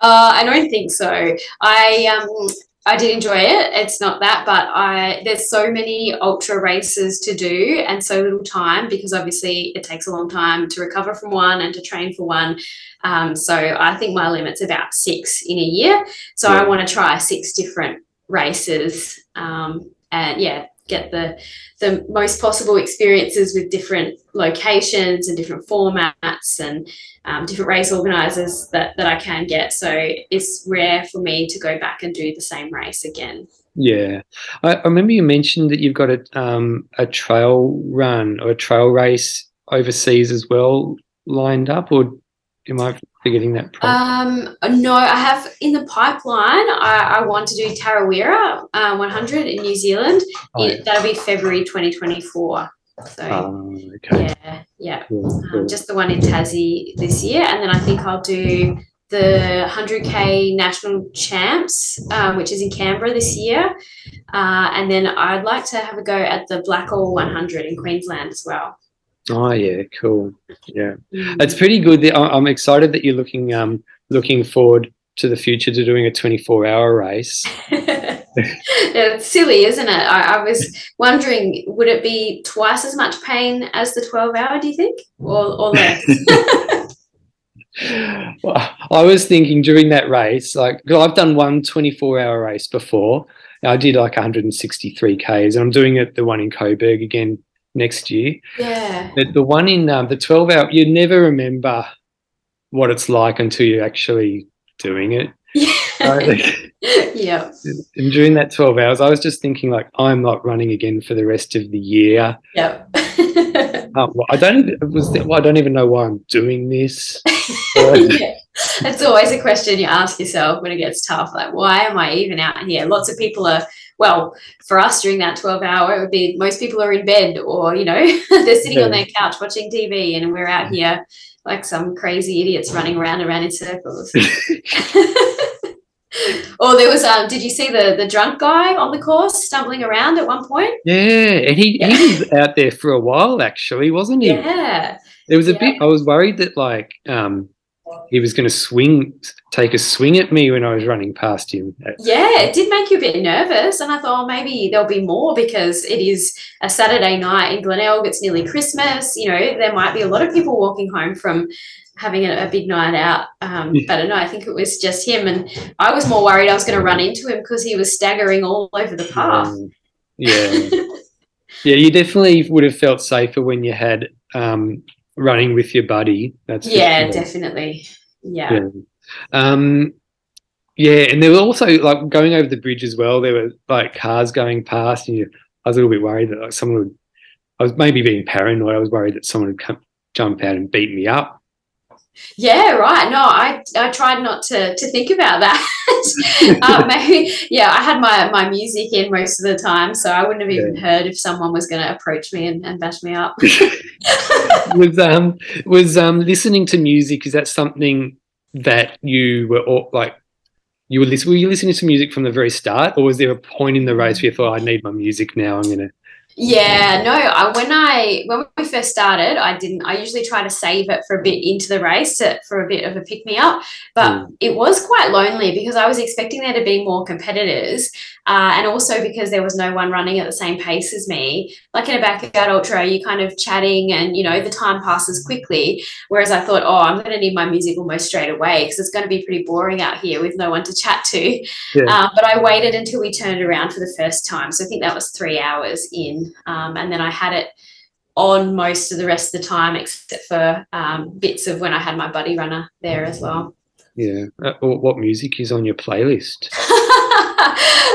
I don't think so. I um, I did enjoy it. It's not that, but I there's so many ultra races to do and so little time because obviously it takes a long time to recover from one and to train for one. Um, so I think my limit's about six in a year. So yeah. I want to try six different races um, and yeah, get the the most possible experiences with different locations and different formats and um, different race organizers that, that I can get. So it's rare for me to go back and do the same race again. Yeah, I, I remember you mentioned that you've got a um, a trail run or a trail race overseas as well lined up, or am I forgetting that? Um, no, I have in the pipeline. I, I want to do Tarawera uh, 100 in New Zealand. Oh, it, That'll be February 2024. So um, okay. yeah, yeah. Um, just the one in Tassie this year, and then I think I'll do the 100k national champs, um, which is in Canberra this year, uh, and then I'd like to have a go at the Blackall 100 in Queensland as well. Oh yeah, cool. Yeah, mm. it's pretty good. That I'm excited that you're looking um, looking forward to the future to doing a 24 hour race. it's silly, isn't it? I, I, was wondering, would it be twice as much pain as the 12 hour, do you think? Or, or less? well, I was thinking during that race, like, I've done one 24 hour race before. I did like 163 Ks, and I'm doing it, the one in Coburg again next year. Yeah. But the one in um, the 12 hour, you never remember what it's like until you're actually doing it. yeah. And during that 12 hours, I was just thinking, like, I'm not running again for the rest of the year. Yeah. um, well, I don't was well, I don't even know why I'm doing this. yeah. That's always a question you ask yourself when it gets tough. Like, why am I even out here? Lots of people are, well, for us during that 12 hour, it would be most people are in bed or, you know, they're sitting yeah. on their couch watching TV and we're out here like some crazy idiots running around and around in circles. or there was um did you see the the drunk guy on the course stumbling around at one point yeah and he, yeah. he was out there for a while actually wasn't he yeah there was a yeah. bit i was worried that like um he was going to swing, take a swing at me when I was running past him. Yeah, it did make you a bit nervous. And I thought, oh, maybe there'll be more because it is a Saturday night in Glenelg. It's nearly Christmas. You know, there might be a lot of people walking home from having a, a big night out. Um, yeah. But no, I think it was just him. And I was more worried I was going to run into him because he was staggering all over the path. Yeah. yeah, you definitely would have felt safer when you had um, running with your buddy. That's yeah, definitely. Yeah. yeah. Um, yeah, and there were also like going over the bridge as well. There were like cars going past, and you, I was a little bit worried that like someone would. I was maybe being paranoid. I was worried that someone would come, jump out and beat me up. Yeah, right. No, I I tried not to to think about that. uh, maybe, yeah, I had my my music in most of the time, so I wouldn't have even yeah. heard if someone was going to approach me and, and bash me up. was um was um listening to music? Is that something that you were all, like? You were listening. Were you listening to music from the very start, or was there a point in the race where you thought, "I need my music now. I'm going to yeah, no. I, when I when we first started, I didn't. I usually try to save it for a bit into the race to, for a bit of a pick me up, but mm. it was quite lonely because I was expecting there to be more competitors, uh, and also because there was no one running at the same pace as me. Like in a backyard ultra, you're kind of chatting, and you know the time passes quickly. Whereas I thought, oh, I'm going to need my music almost straight away because it's going to be pretty boring out here with no one to chat to. Yeah. Um, but I waited until we turned around for the first time, so I think that was three hours in um, and then I had it on most of the rest of the time, except for um, bits of when I had my buddy runner there as well. Yeah. Uh, what music is on your playlist?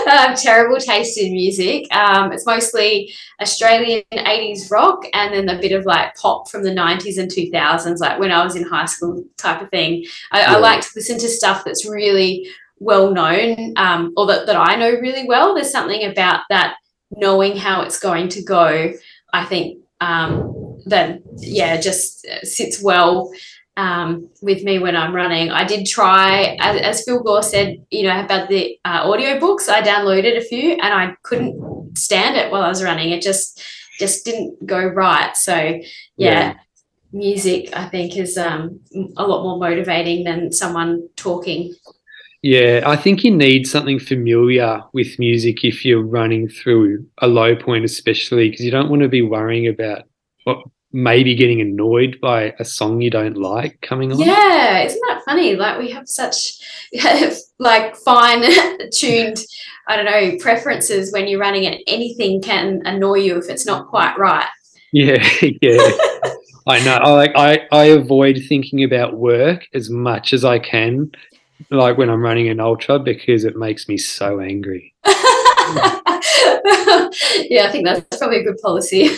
uh, terrible taste in music. Um, it's mostly Australian 80s rock and then a bit of like pop from the 90s and 2000s, like when I was in high school type of thing. I, yeah. I like to listen to stuff that's really well known um, or that, that I know really well. There's something about that knowing how it's going to go, I think um, that yeah, just sits well um, with me when I'm running. I did try, as, as Phil Gore said, you know, about the uh, audio books. I downloaded a few and I couldn't stand it while I was running. It just just didn't go right. So yeah. yeah. Music, I think, is um, a lot more motivating than someone talking. Yeah, I think you need something familiar with music if you're running through a low point, especially because you don't want to be worrying about what maybe getting annoyed by a song you don't like coming on. Yeah, isn't that funny? Like we have such like fine tuned, I don't know, preferences when you're running it. Anything can annoy you if it's not quite right. Yeah, yeah. I know. I like I, I avoid thinking about work as much as I can like when I'm running an ultra because it makes me so angry. yeah, I think that's probably a good policy.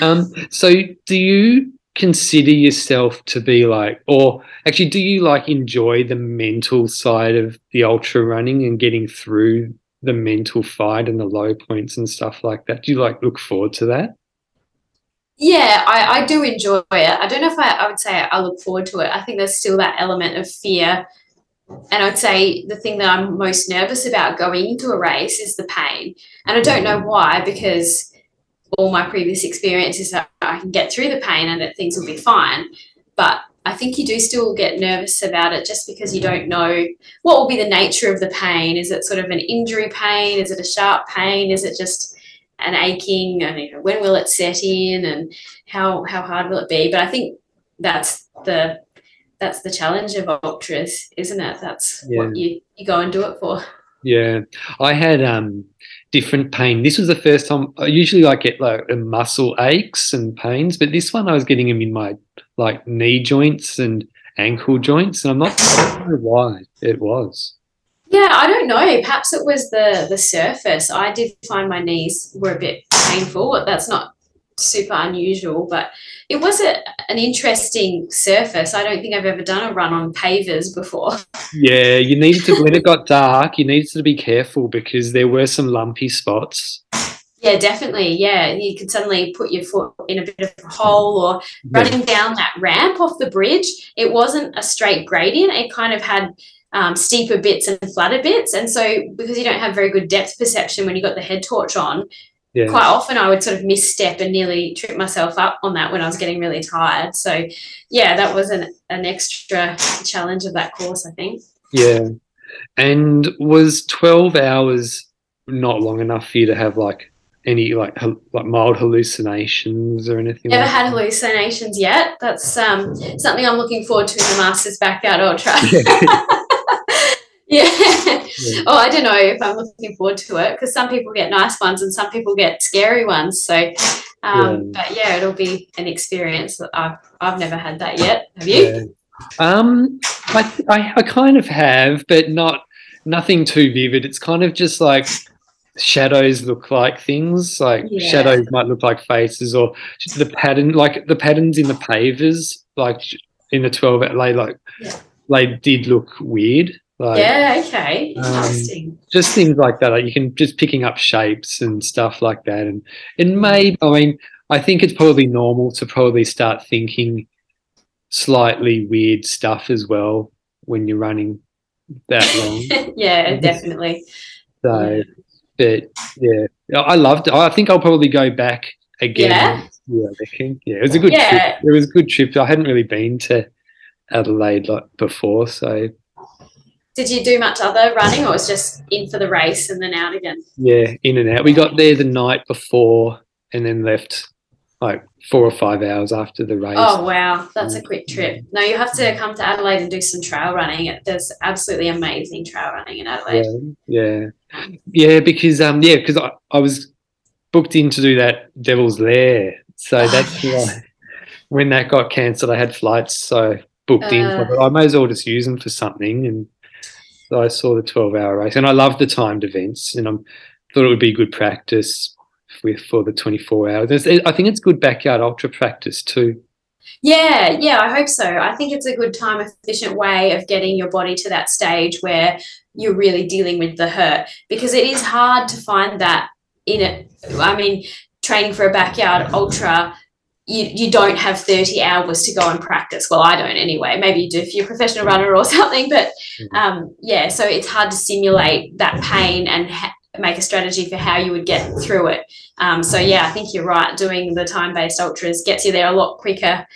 Um, so, do you consider yourself to be like, or actually, do you like enjoy the mental side of the ultra running and getting through the mental fight and the low points and stuff like that? Do you like look forward to that? Yeah, I, I do enjoy it. I don't know if I, I would say I look forward to it. I think there's still that element of fear. And I'd say the thing that I'm most nervous about going into a race is the pain. And I don't know why, because all my previous experiences that I can get through the pain and that things will be fine. But I think you do still get nervous about it just because you don't know what will be the nature of the pain. Is it sort of an injury pain? Is it a sharp pain? Is it just an aching and you know, when will it set in and how how hard will it be but i think that's the that's the challenge of ultras isn't it that's yeah. what you you go and do it for yeah i had um different pain this was the first time i usually like get like muscle aches and pains but this one i was getting them in my like knee joints and ankle joints and i'm not sure why it was yeah, I don't know. Perhaps it was the the surface. I did find my knees were a bit painful. That's not super unusual, but it was a, an interesting surface. I don't think I've ever done a run on pavers before. Yeah, you needed to when it got dark, you needed to be careful because there were some lumpy spots. Yeah, definitely. Yeah, you could suddenly put your foot in a bit of a hole or running down that ramp off the bridge. It wasn't a straight gradient. It kind of had um, steeper bits and flatter bits. And so, because you don't have very good depth perception when you got the head torch on, yeah. quite often I would sort of misstep and nearly trip myself up on that when I was getting really tired. So, yeah, that was an, an extra challenge of that course, I think. Yeah. And was 12 hours not long enough for you to have like any like like mild hallucinations or anything? Never like had that? hallucinations yet. That's um, something I'm looking forward to in the Masters Backyard Ultra. Yeah. yeah. Oh, I don't know if I'm looking forward to it because some people get nice ones and some people get scary ones. So, um, yeah. but yeah, it'll be an experience that I've I've never had that yet. Have you? Yeah. Um, I, I I kind of have, but not nothing too vivid. It's kind of just like shadows look like things like yeah. shadows might look like faces or the pattern like the patterns in the pavers like in the 12 they like yeah. they did look weird like, yeah, okay. Interesting. Um, just things like that. Like you can just picking up shapes and stuff like that. And and maybe I mean, I think it's probably normal to probably start thinking slightly weird stuff as well when you're running that long. yeah, definitely. So but yeah. I loved it. I think I'll probably go back again. Yeah. Yeah, Yeah, it was a good yeah. trip. It was a good trip. I hadn't really been to Adelaide like before, so did you do much other running or was just in for the race and then out again? Yeah, in and out. We got there the night before and then left like four or five hours after the race. Oh wow, that's a quick trip. No, you have to come to Adelaide and do some trail running. There's absolutely amazing trail running in Adelaide. Yeah, yeah, yeah because um yeah because I, I was booked in to do that Devil's Lair, so oh, that's yes. why when that got cancelled, I had flights so booked uh, in for it. I may as well just use them for something and I saw the 12 hour race and I love the timed events and I thought it would be good practice with for the 24 hours. I think it's good backyard ultra practice too. Yeah, yeah, I hope so. I think it's a good time efficient way of getting your body to that stage where you're really dealing with the hurt because it is hard to find that in it. I mean, training for a backyard ultra you, you don't have 30 hours to go and practice. Well, I don't anyway. Maybe you do if you're a professional runner or something. But mm-hmm. um, yeah, so it's hard to simulate that pain and ha- make a strategy for how you would get through it. Um, so yeah, I think you're right. Doing the time-based ultras gets you there a lot quicker.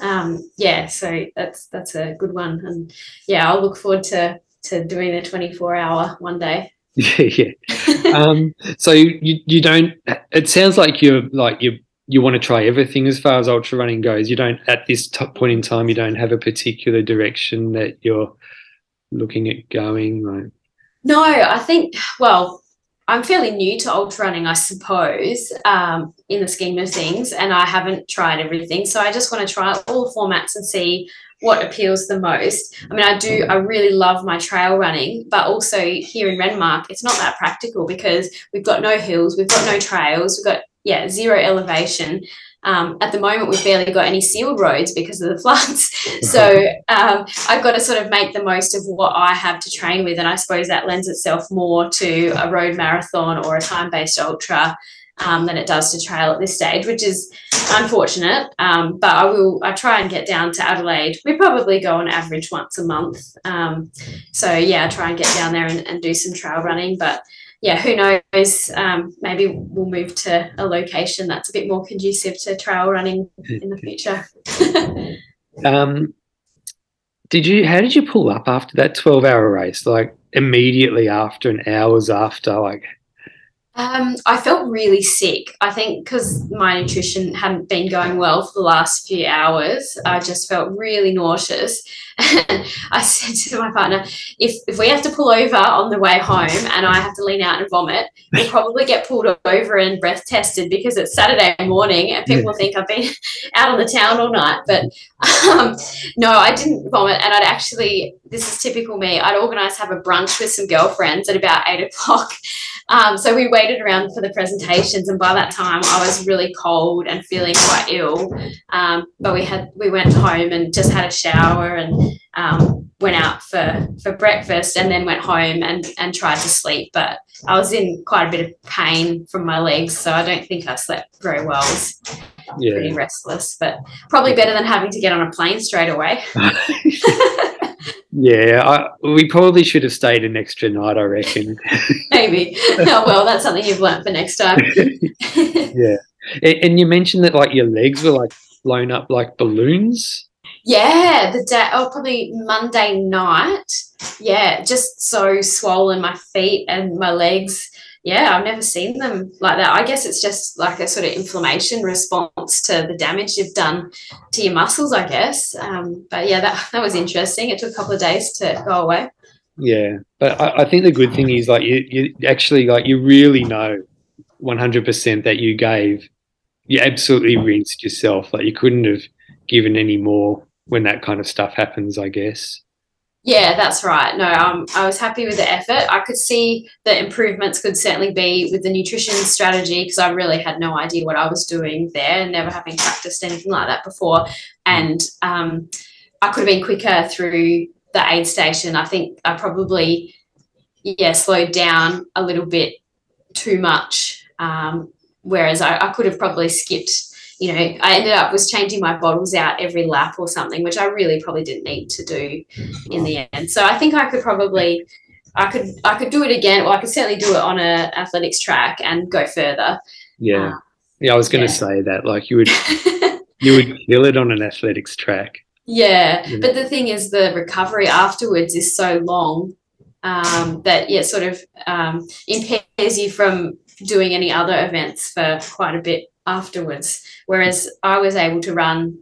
Um, yeah, so that's that's a good one. And yeah, I'll look forward to to doing the 24 hour one day. Yeah, yeah. um, so you you don't. It sounds like you're like you're you want to try everything as far as ultra running goes. You don't, at this point in time, you don't have a particular direction that you're looking at going. Like, no, I think, well, I'm fairly new to ultra running, I suppose, um, in the scheme of things, and I haven't tried everything. So I just want to try all the formats and see what appeals the most. I mean, I do, I really love my trail running, but also here in Renmark, it's not that practical because we've got no hills, we've got no trails, we've got yeah, zero elevation. Um, at the moment, we've barely got any sealed roads because of the floods. so um, I've got to sort of make the most of what I have to train with. And I suppose that lends itself more to a road marathon or a time based ultra. Um, than it does to trail at this stage, which is unfortunate. Um, but I will. I try and get down to Adelaide. We probably go on average once a month. Um, so yeah, I try and get down there and, and do some trail running. But yeah, who knows? Um, maybe we'll move to a location that's a bit more conducive to trail running in the future. um, did you? How did you pull up after that twelve-hour race? Like immediately after, and hours after, like. Um, I felt really sick. I think because my nutrition hadn't been going well for the last few hours, I just felt really nauseous. I said to my partner, if, if we have to pull over on the way home and I have to lean out and vomit, we'll probably get pulled over and breath tested because it's Saturday morning and people think I've been out on the town all night. But um, no, I didn't vomit. And I'd actually, this is typical me, I'd organise have a brunch with some girlfriends at about eight o'clock. Um, so we waited around for the presentations, and by that time I was really cold and feeling quite ill. Um, but we had we went home and just had a shower and um, went out for for breakfast, and then went home and and tried to sleep. But I was in quite a bit of pain from my legs, so I don't think I slept very well. I was Yeah. pretty restless, but probably better than having to get on a plane straight away. yeah, I, we probably should have stayed an extra night, I reckon. Maybe. oh well, that's something you've learnt for next time. yeah. And, and you mentioned that like your legs were like blown up like balloons. Yeah, the day, oh, probably Monday night. Yeah, just so swollen my feet and my legs. Yeah, I've never seen them like that. I guess it's just like a sort of inflammation response to the damage you've done to your muscles, I guess. Um, but yeah, that, that was interesting. It took a couple of days to go away. Yeah, but I, I think the good thing is like you, you actually like you really know 100% that you gave, you absolutely rinsed yourself. Like you couldn't have given any more when that kind of stuff happens, I guess. Yeah, that's right. No, um, I was happy with the effort. I could see the improvements could certainly be with the nutrition strategy because I really had no idea what I was doing there, never having practiced anything like that before. And um, I could have been quicker through the aid station. I think I probably, yeah, slowed down a little bit too much. Um, whereas I, I could have probably skipped you know, I ended up was changing my bottles out every lap or something, which I really probably didn't need to do in the end. So I think I could probably, I could, I could do it again, or I could certainly do it on a athletics track and go further. Yeah, yeah. I was going to yeah. say that, like you would, you would kill it on an athletics track. yeah, Yeah. but the thing is, the recovery afterwards is so long um, that yeah, sort of um, impairs you from doing any other events for quite a bit afterwards. Whereas I was able to run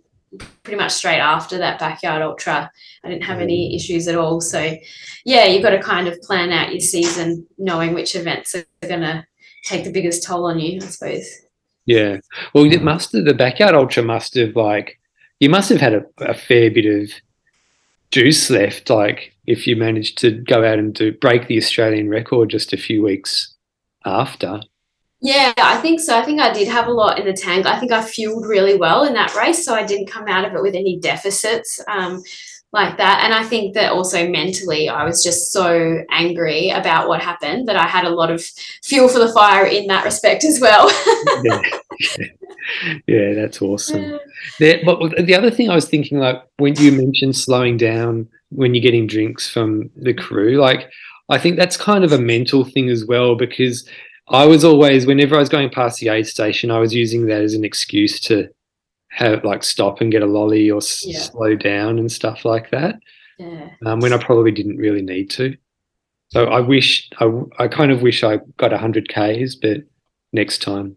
pretty much straight after that backyard ultra. I didn't have any mm. issues at all. So, yeah, you've got to kind of plan out your season knowing which events are going to take the biggest toll on you, I suppose. Yeah. Well, it must have, the backyard ultra must have like you must have had a, a fair bit of juice left. Like if you managed to go out and do break the Australian record just a few weeks after. Yeah, I think so. I think I did have a lot in the tank. I think I fueled really well in that race, so I didn't come out of it with any deficits um, like that. And I think that also mentally, I was just so angry about what happened that I had a lot of fuel for the fire in that respect as well. yeah. yeah, that's awesome. There, but the other thing I was thinking, like when you mentioned slowing down when you're getting drinks from the crew, like I think that's kind of a mental thing as well because I was always, whenever I was going past the aid station, I was using that as an excuse to have like stop and get a lolly or s- Yeah. slow down and stuff like that yeah. um, when I probably didn't really need to. So I wish, I, I kind of wish I got 100 Ks, but next time.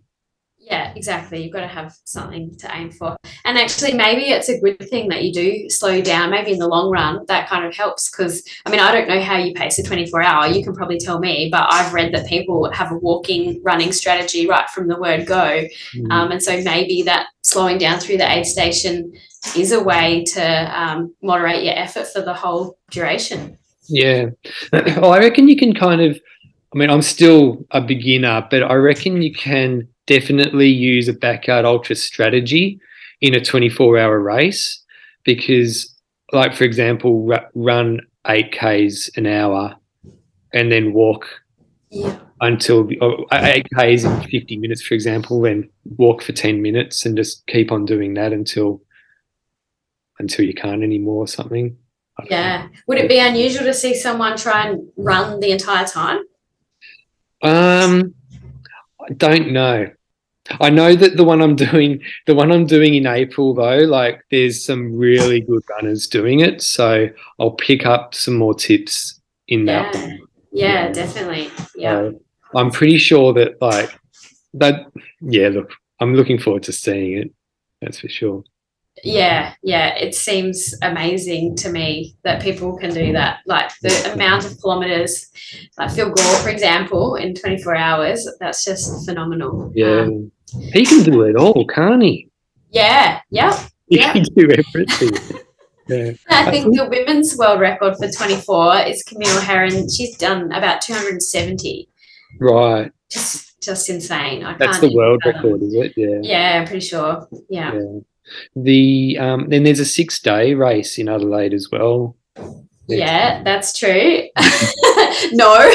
Yeah, exactly. You've got to have something to aim for. And actually, maybe it's a good thing that you do slow down. Maybe in the long run, that kind of helps. Because, I mean, I don't know how you pace a 24 hour. You can probably tell me, but I've read that people have a walking, running strategy right from the word go. Mm. Um, and so maybe that slowing down through the aid station is a way to um, moderate your effort for the whole duration. Yeah. Well, I reckon you can kind of, I mean, I'm still a beginner, but I reckon you can definitely use a backyard ultra strategy in a 24 hour race because, like, for example, ru- run 8Ks an hour and then walk Yeah. until oh, 8Ks in 50 minutes, for example, then walk for 10 minutes and just keep on doing that until until you can't anymore or something. Don't know. Yeah. Would it be unusual to see someone try and run the entire time? Um, I don't know. I know that the one I'm doing, the one I'm doing in April though, like there's some really good runners doing it, so I'll pick up some more tips in that Yeah. one. Yeah, Yeah. definitely. Yeah. Uh, I'm pretty sure that like that. Yeah, look, I'm looking forward to seeing it. That's for sure. Yeah, yeah, it seems amazing to me that people can do that. Like the amount of kilometers, like Phil Gore, for example, in 24 hours, that's just phenomenal. Yeah. Um, he can do it all, can't he? yeah, yeah. He Yeah. can do everything. yeah. I think the women's world record for 24 is Camille Herron. She's done about 270. Right. Just, just insane. I That's the world record, is it? Yeah. Yeah, I'm pretty sure. Yeah. Yeah. The um, then there's a six day race in Adelaide as well. Yeah, that's true. no,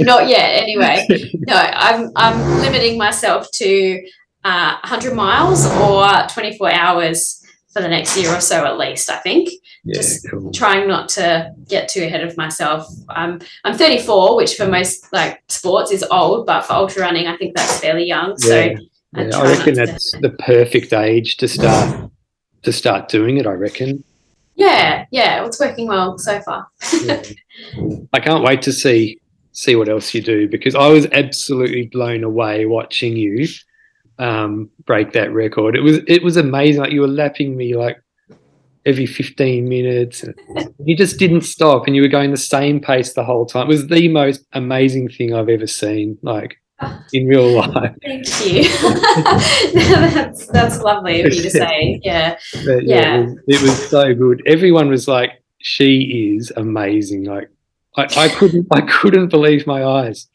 not yet. Anyway, no, I'm I'm limiting myself to uh, 100 miles or 24 hours for the next year or so at least. I think Yeah, Just cool. trying not to get too ahead of myself. I'm I'm 34, which for most like sports is old, but for ultra running, I think that's fairly young. So Yeah. I Yeah, I reckon to- that's the perfect age to start to start doing it. I reckon. yeah, yeah, it's working well so far. Yeah. I can't wait to see see what else you do because I was absolutely blown away watching you um, break that record. It was it was amazing. Like you were lapping me like every 15 minutes. You just didn't stop and you were going the same pace the whole time. It was the most amazing thing I've ever seen, like in real life. Thank you. that's that's lovely of you to say. Yeah. But Yeah. it, was, it was so good. Everyone was like, "She is amazing!" Like I, I couldn't, I couldn't believe my eyes.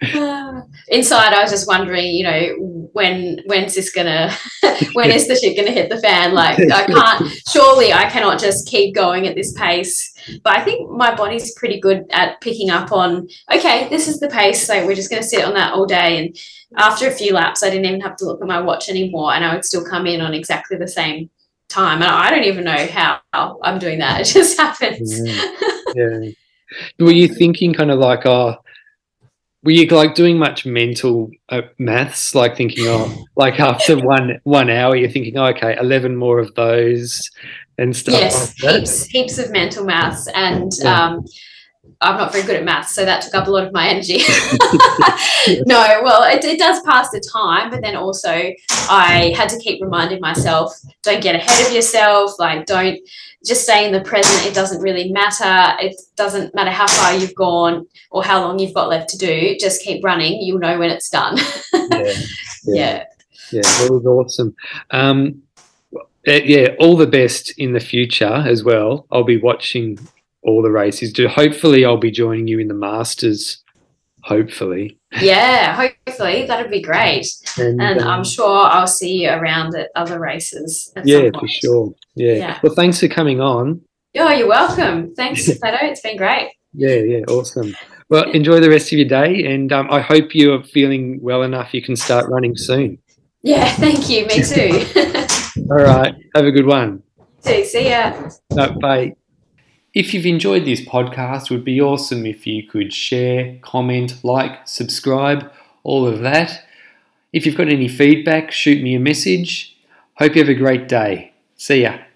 Inside, I was just wondering, you know, when when's this gonna, when is the shit gonna hit the fan? Like, I can't. Surely, I cannot just keep going at this pace. But I think my body's pretty good at picking up on. Okay, this is the pace. So we're just gonna sit on that all day. And after a few laps, I didn't even have to look at my watch anymore, and I would still come in on exactly the same time. And I don't even know how I'm doing that. It just happens. Yeah. yeah. Were you thinking kind of like, oh, were you like doing much mental uh, maths, like thinking, oh, like after one one hour, you're thinking, oh, okay, eleven more of those and stuff. yes, like heaps, heaps of mental maths, and Yeah. um, I'm not very good at maths, so that took up a lot of my energy. no, well, it, it does pass the time, but then also I had to keep reminding myself, don't get ahead of yourself, like don't just stay in the present. It doesn't really matter. It doesn't matter how far you've gone or how long you've got left to do. Just keep running. You'll know when it's done. Yeah. yeah. Yeah, that was awesome. Um, uh, yeah, all the best in the future as well. I'll be watching all the races. Do hopefully I'll be joining you in the Masters. Hopefully, Yeah, hopefully that'd be great. and, And um, I'm sure I'll see you around at other races. At yeah, for sure. Yeah. Yeah. Well, thanks for coming on. Oh, you're welcome. Thanks, Plato. It's been great. Yeah, yeah, awesome. Well, enjoy the rest of your day, and um, I hope you are feeling well enough. You can start running soon. Yeah, thank you. Me too. All right, have a good one. See ya. No, bye. If you've enjoyed this podcast, it would be awesome if you could share, comment, like, subscribe, all of that. If you've got any feedback, shoot me a message. Hope you have a great day. See ya.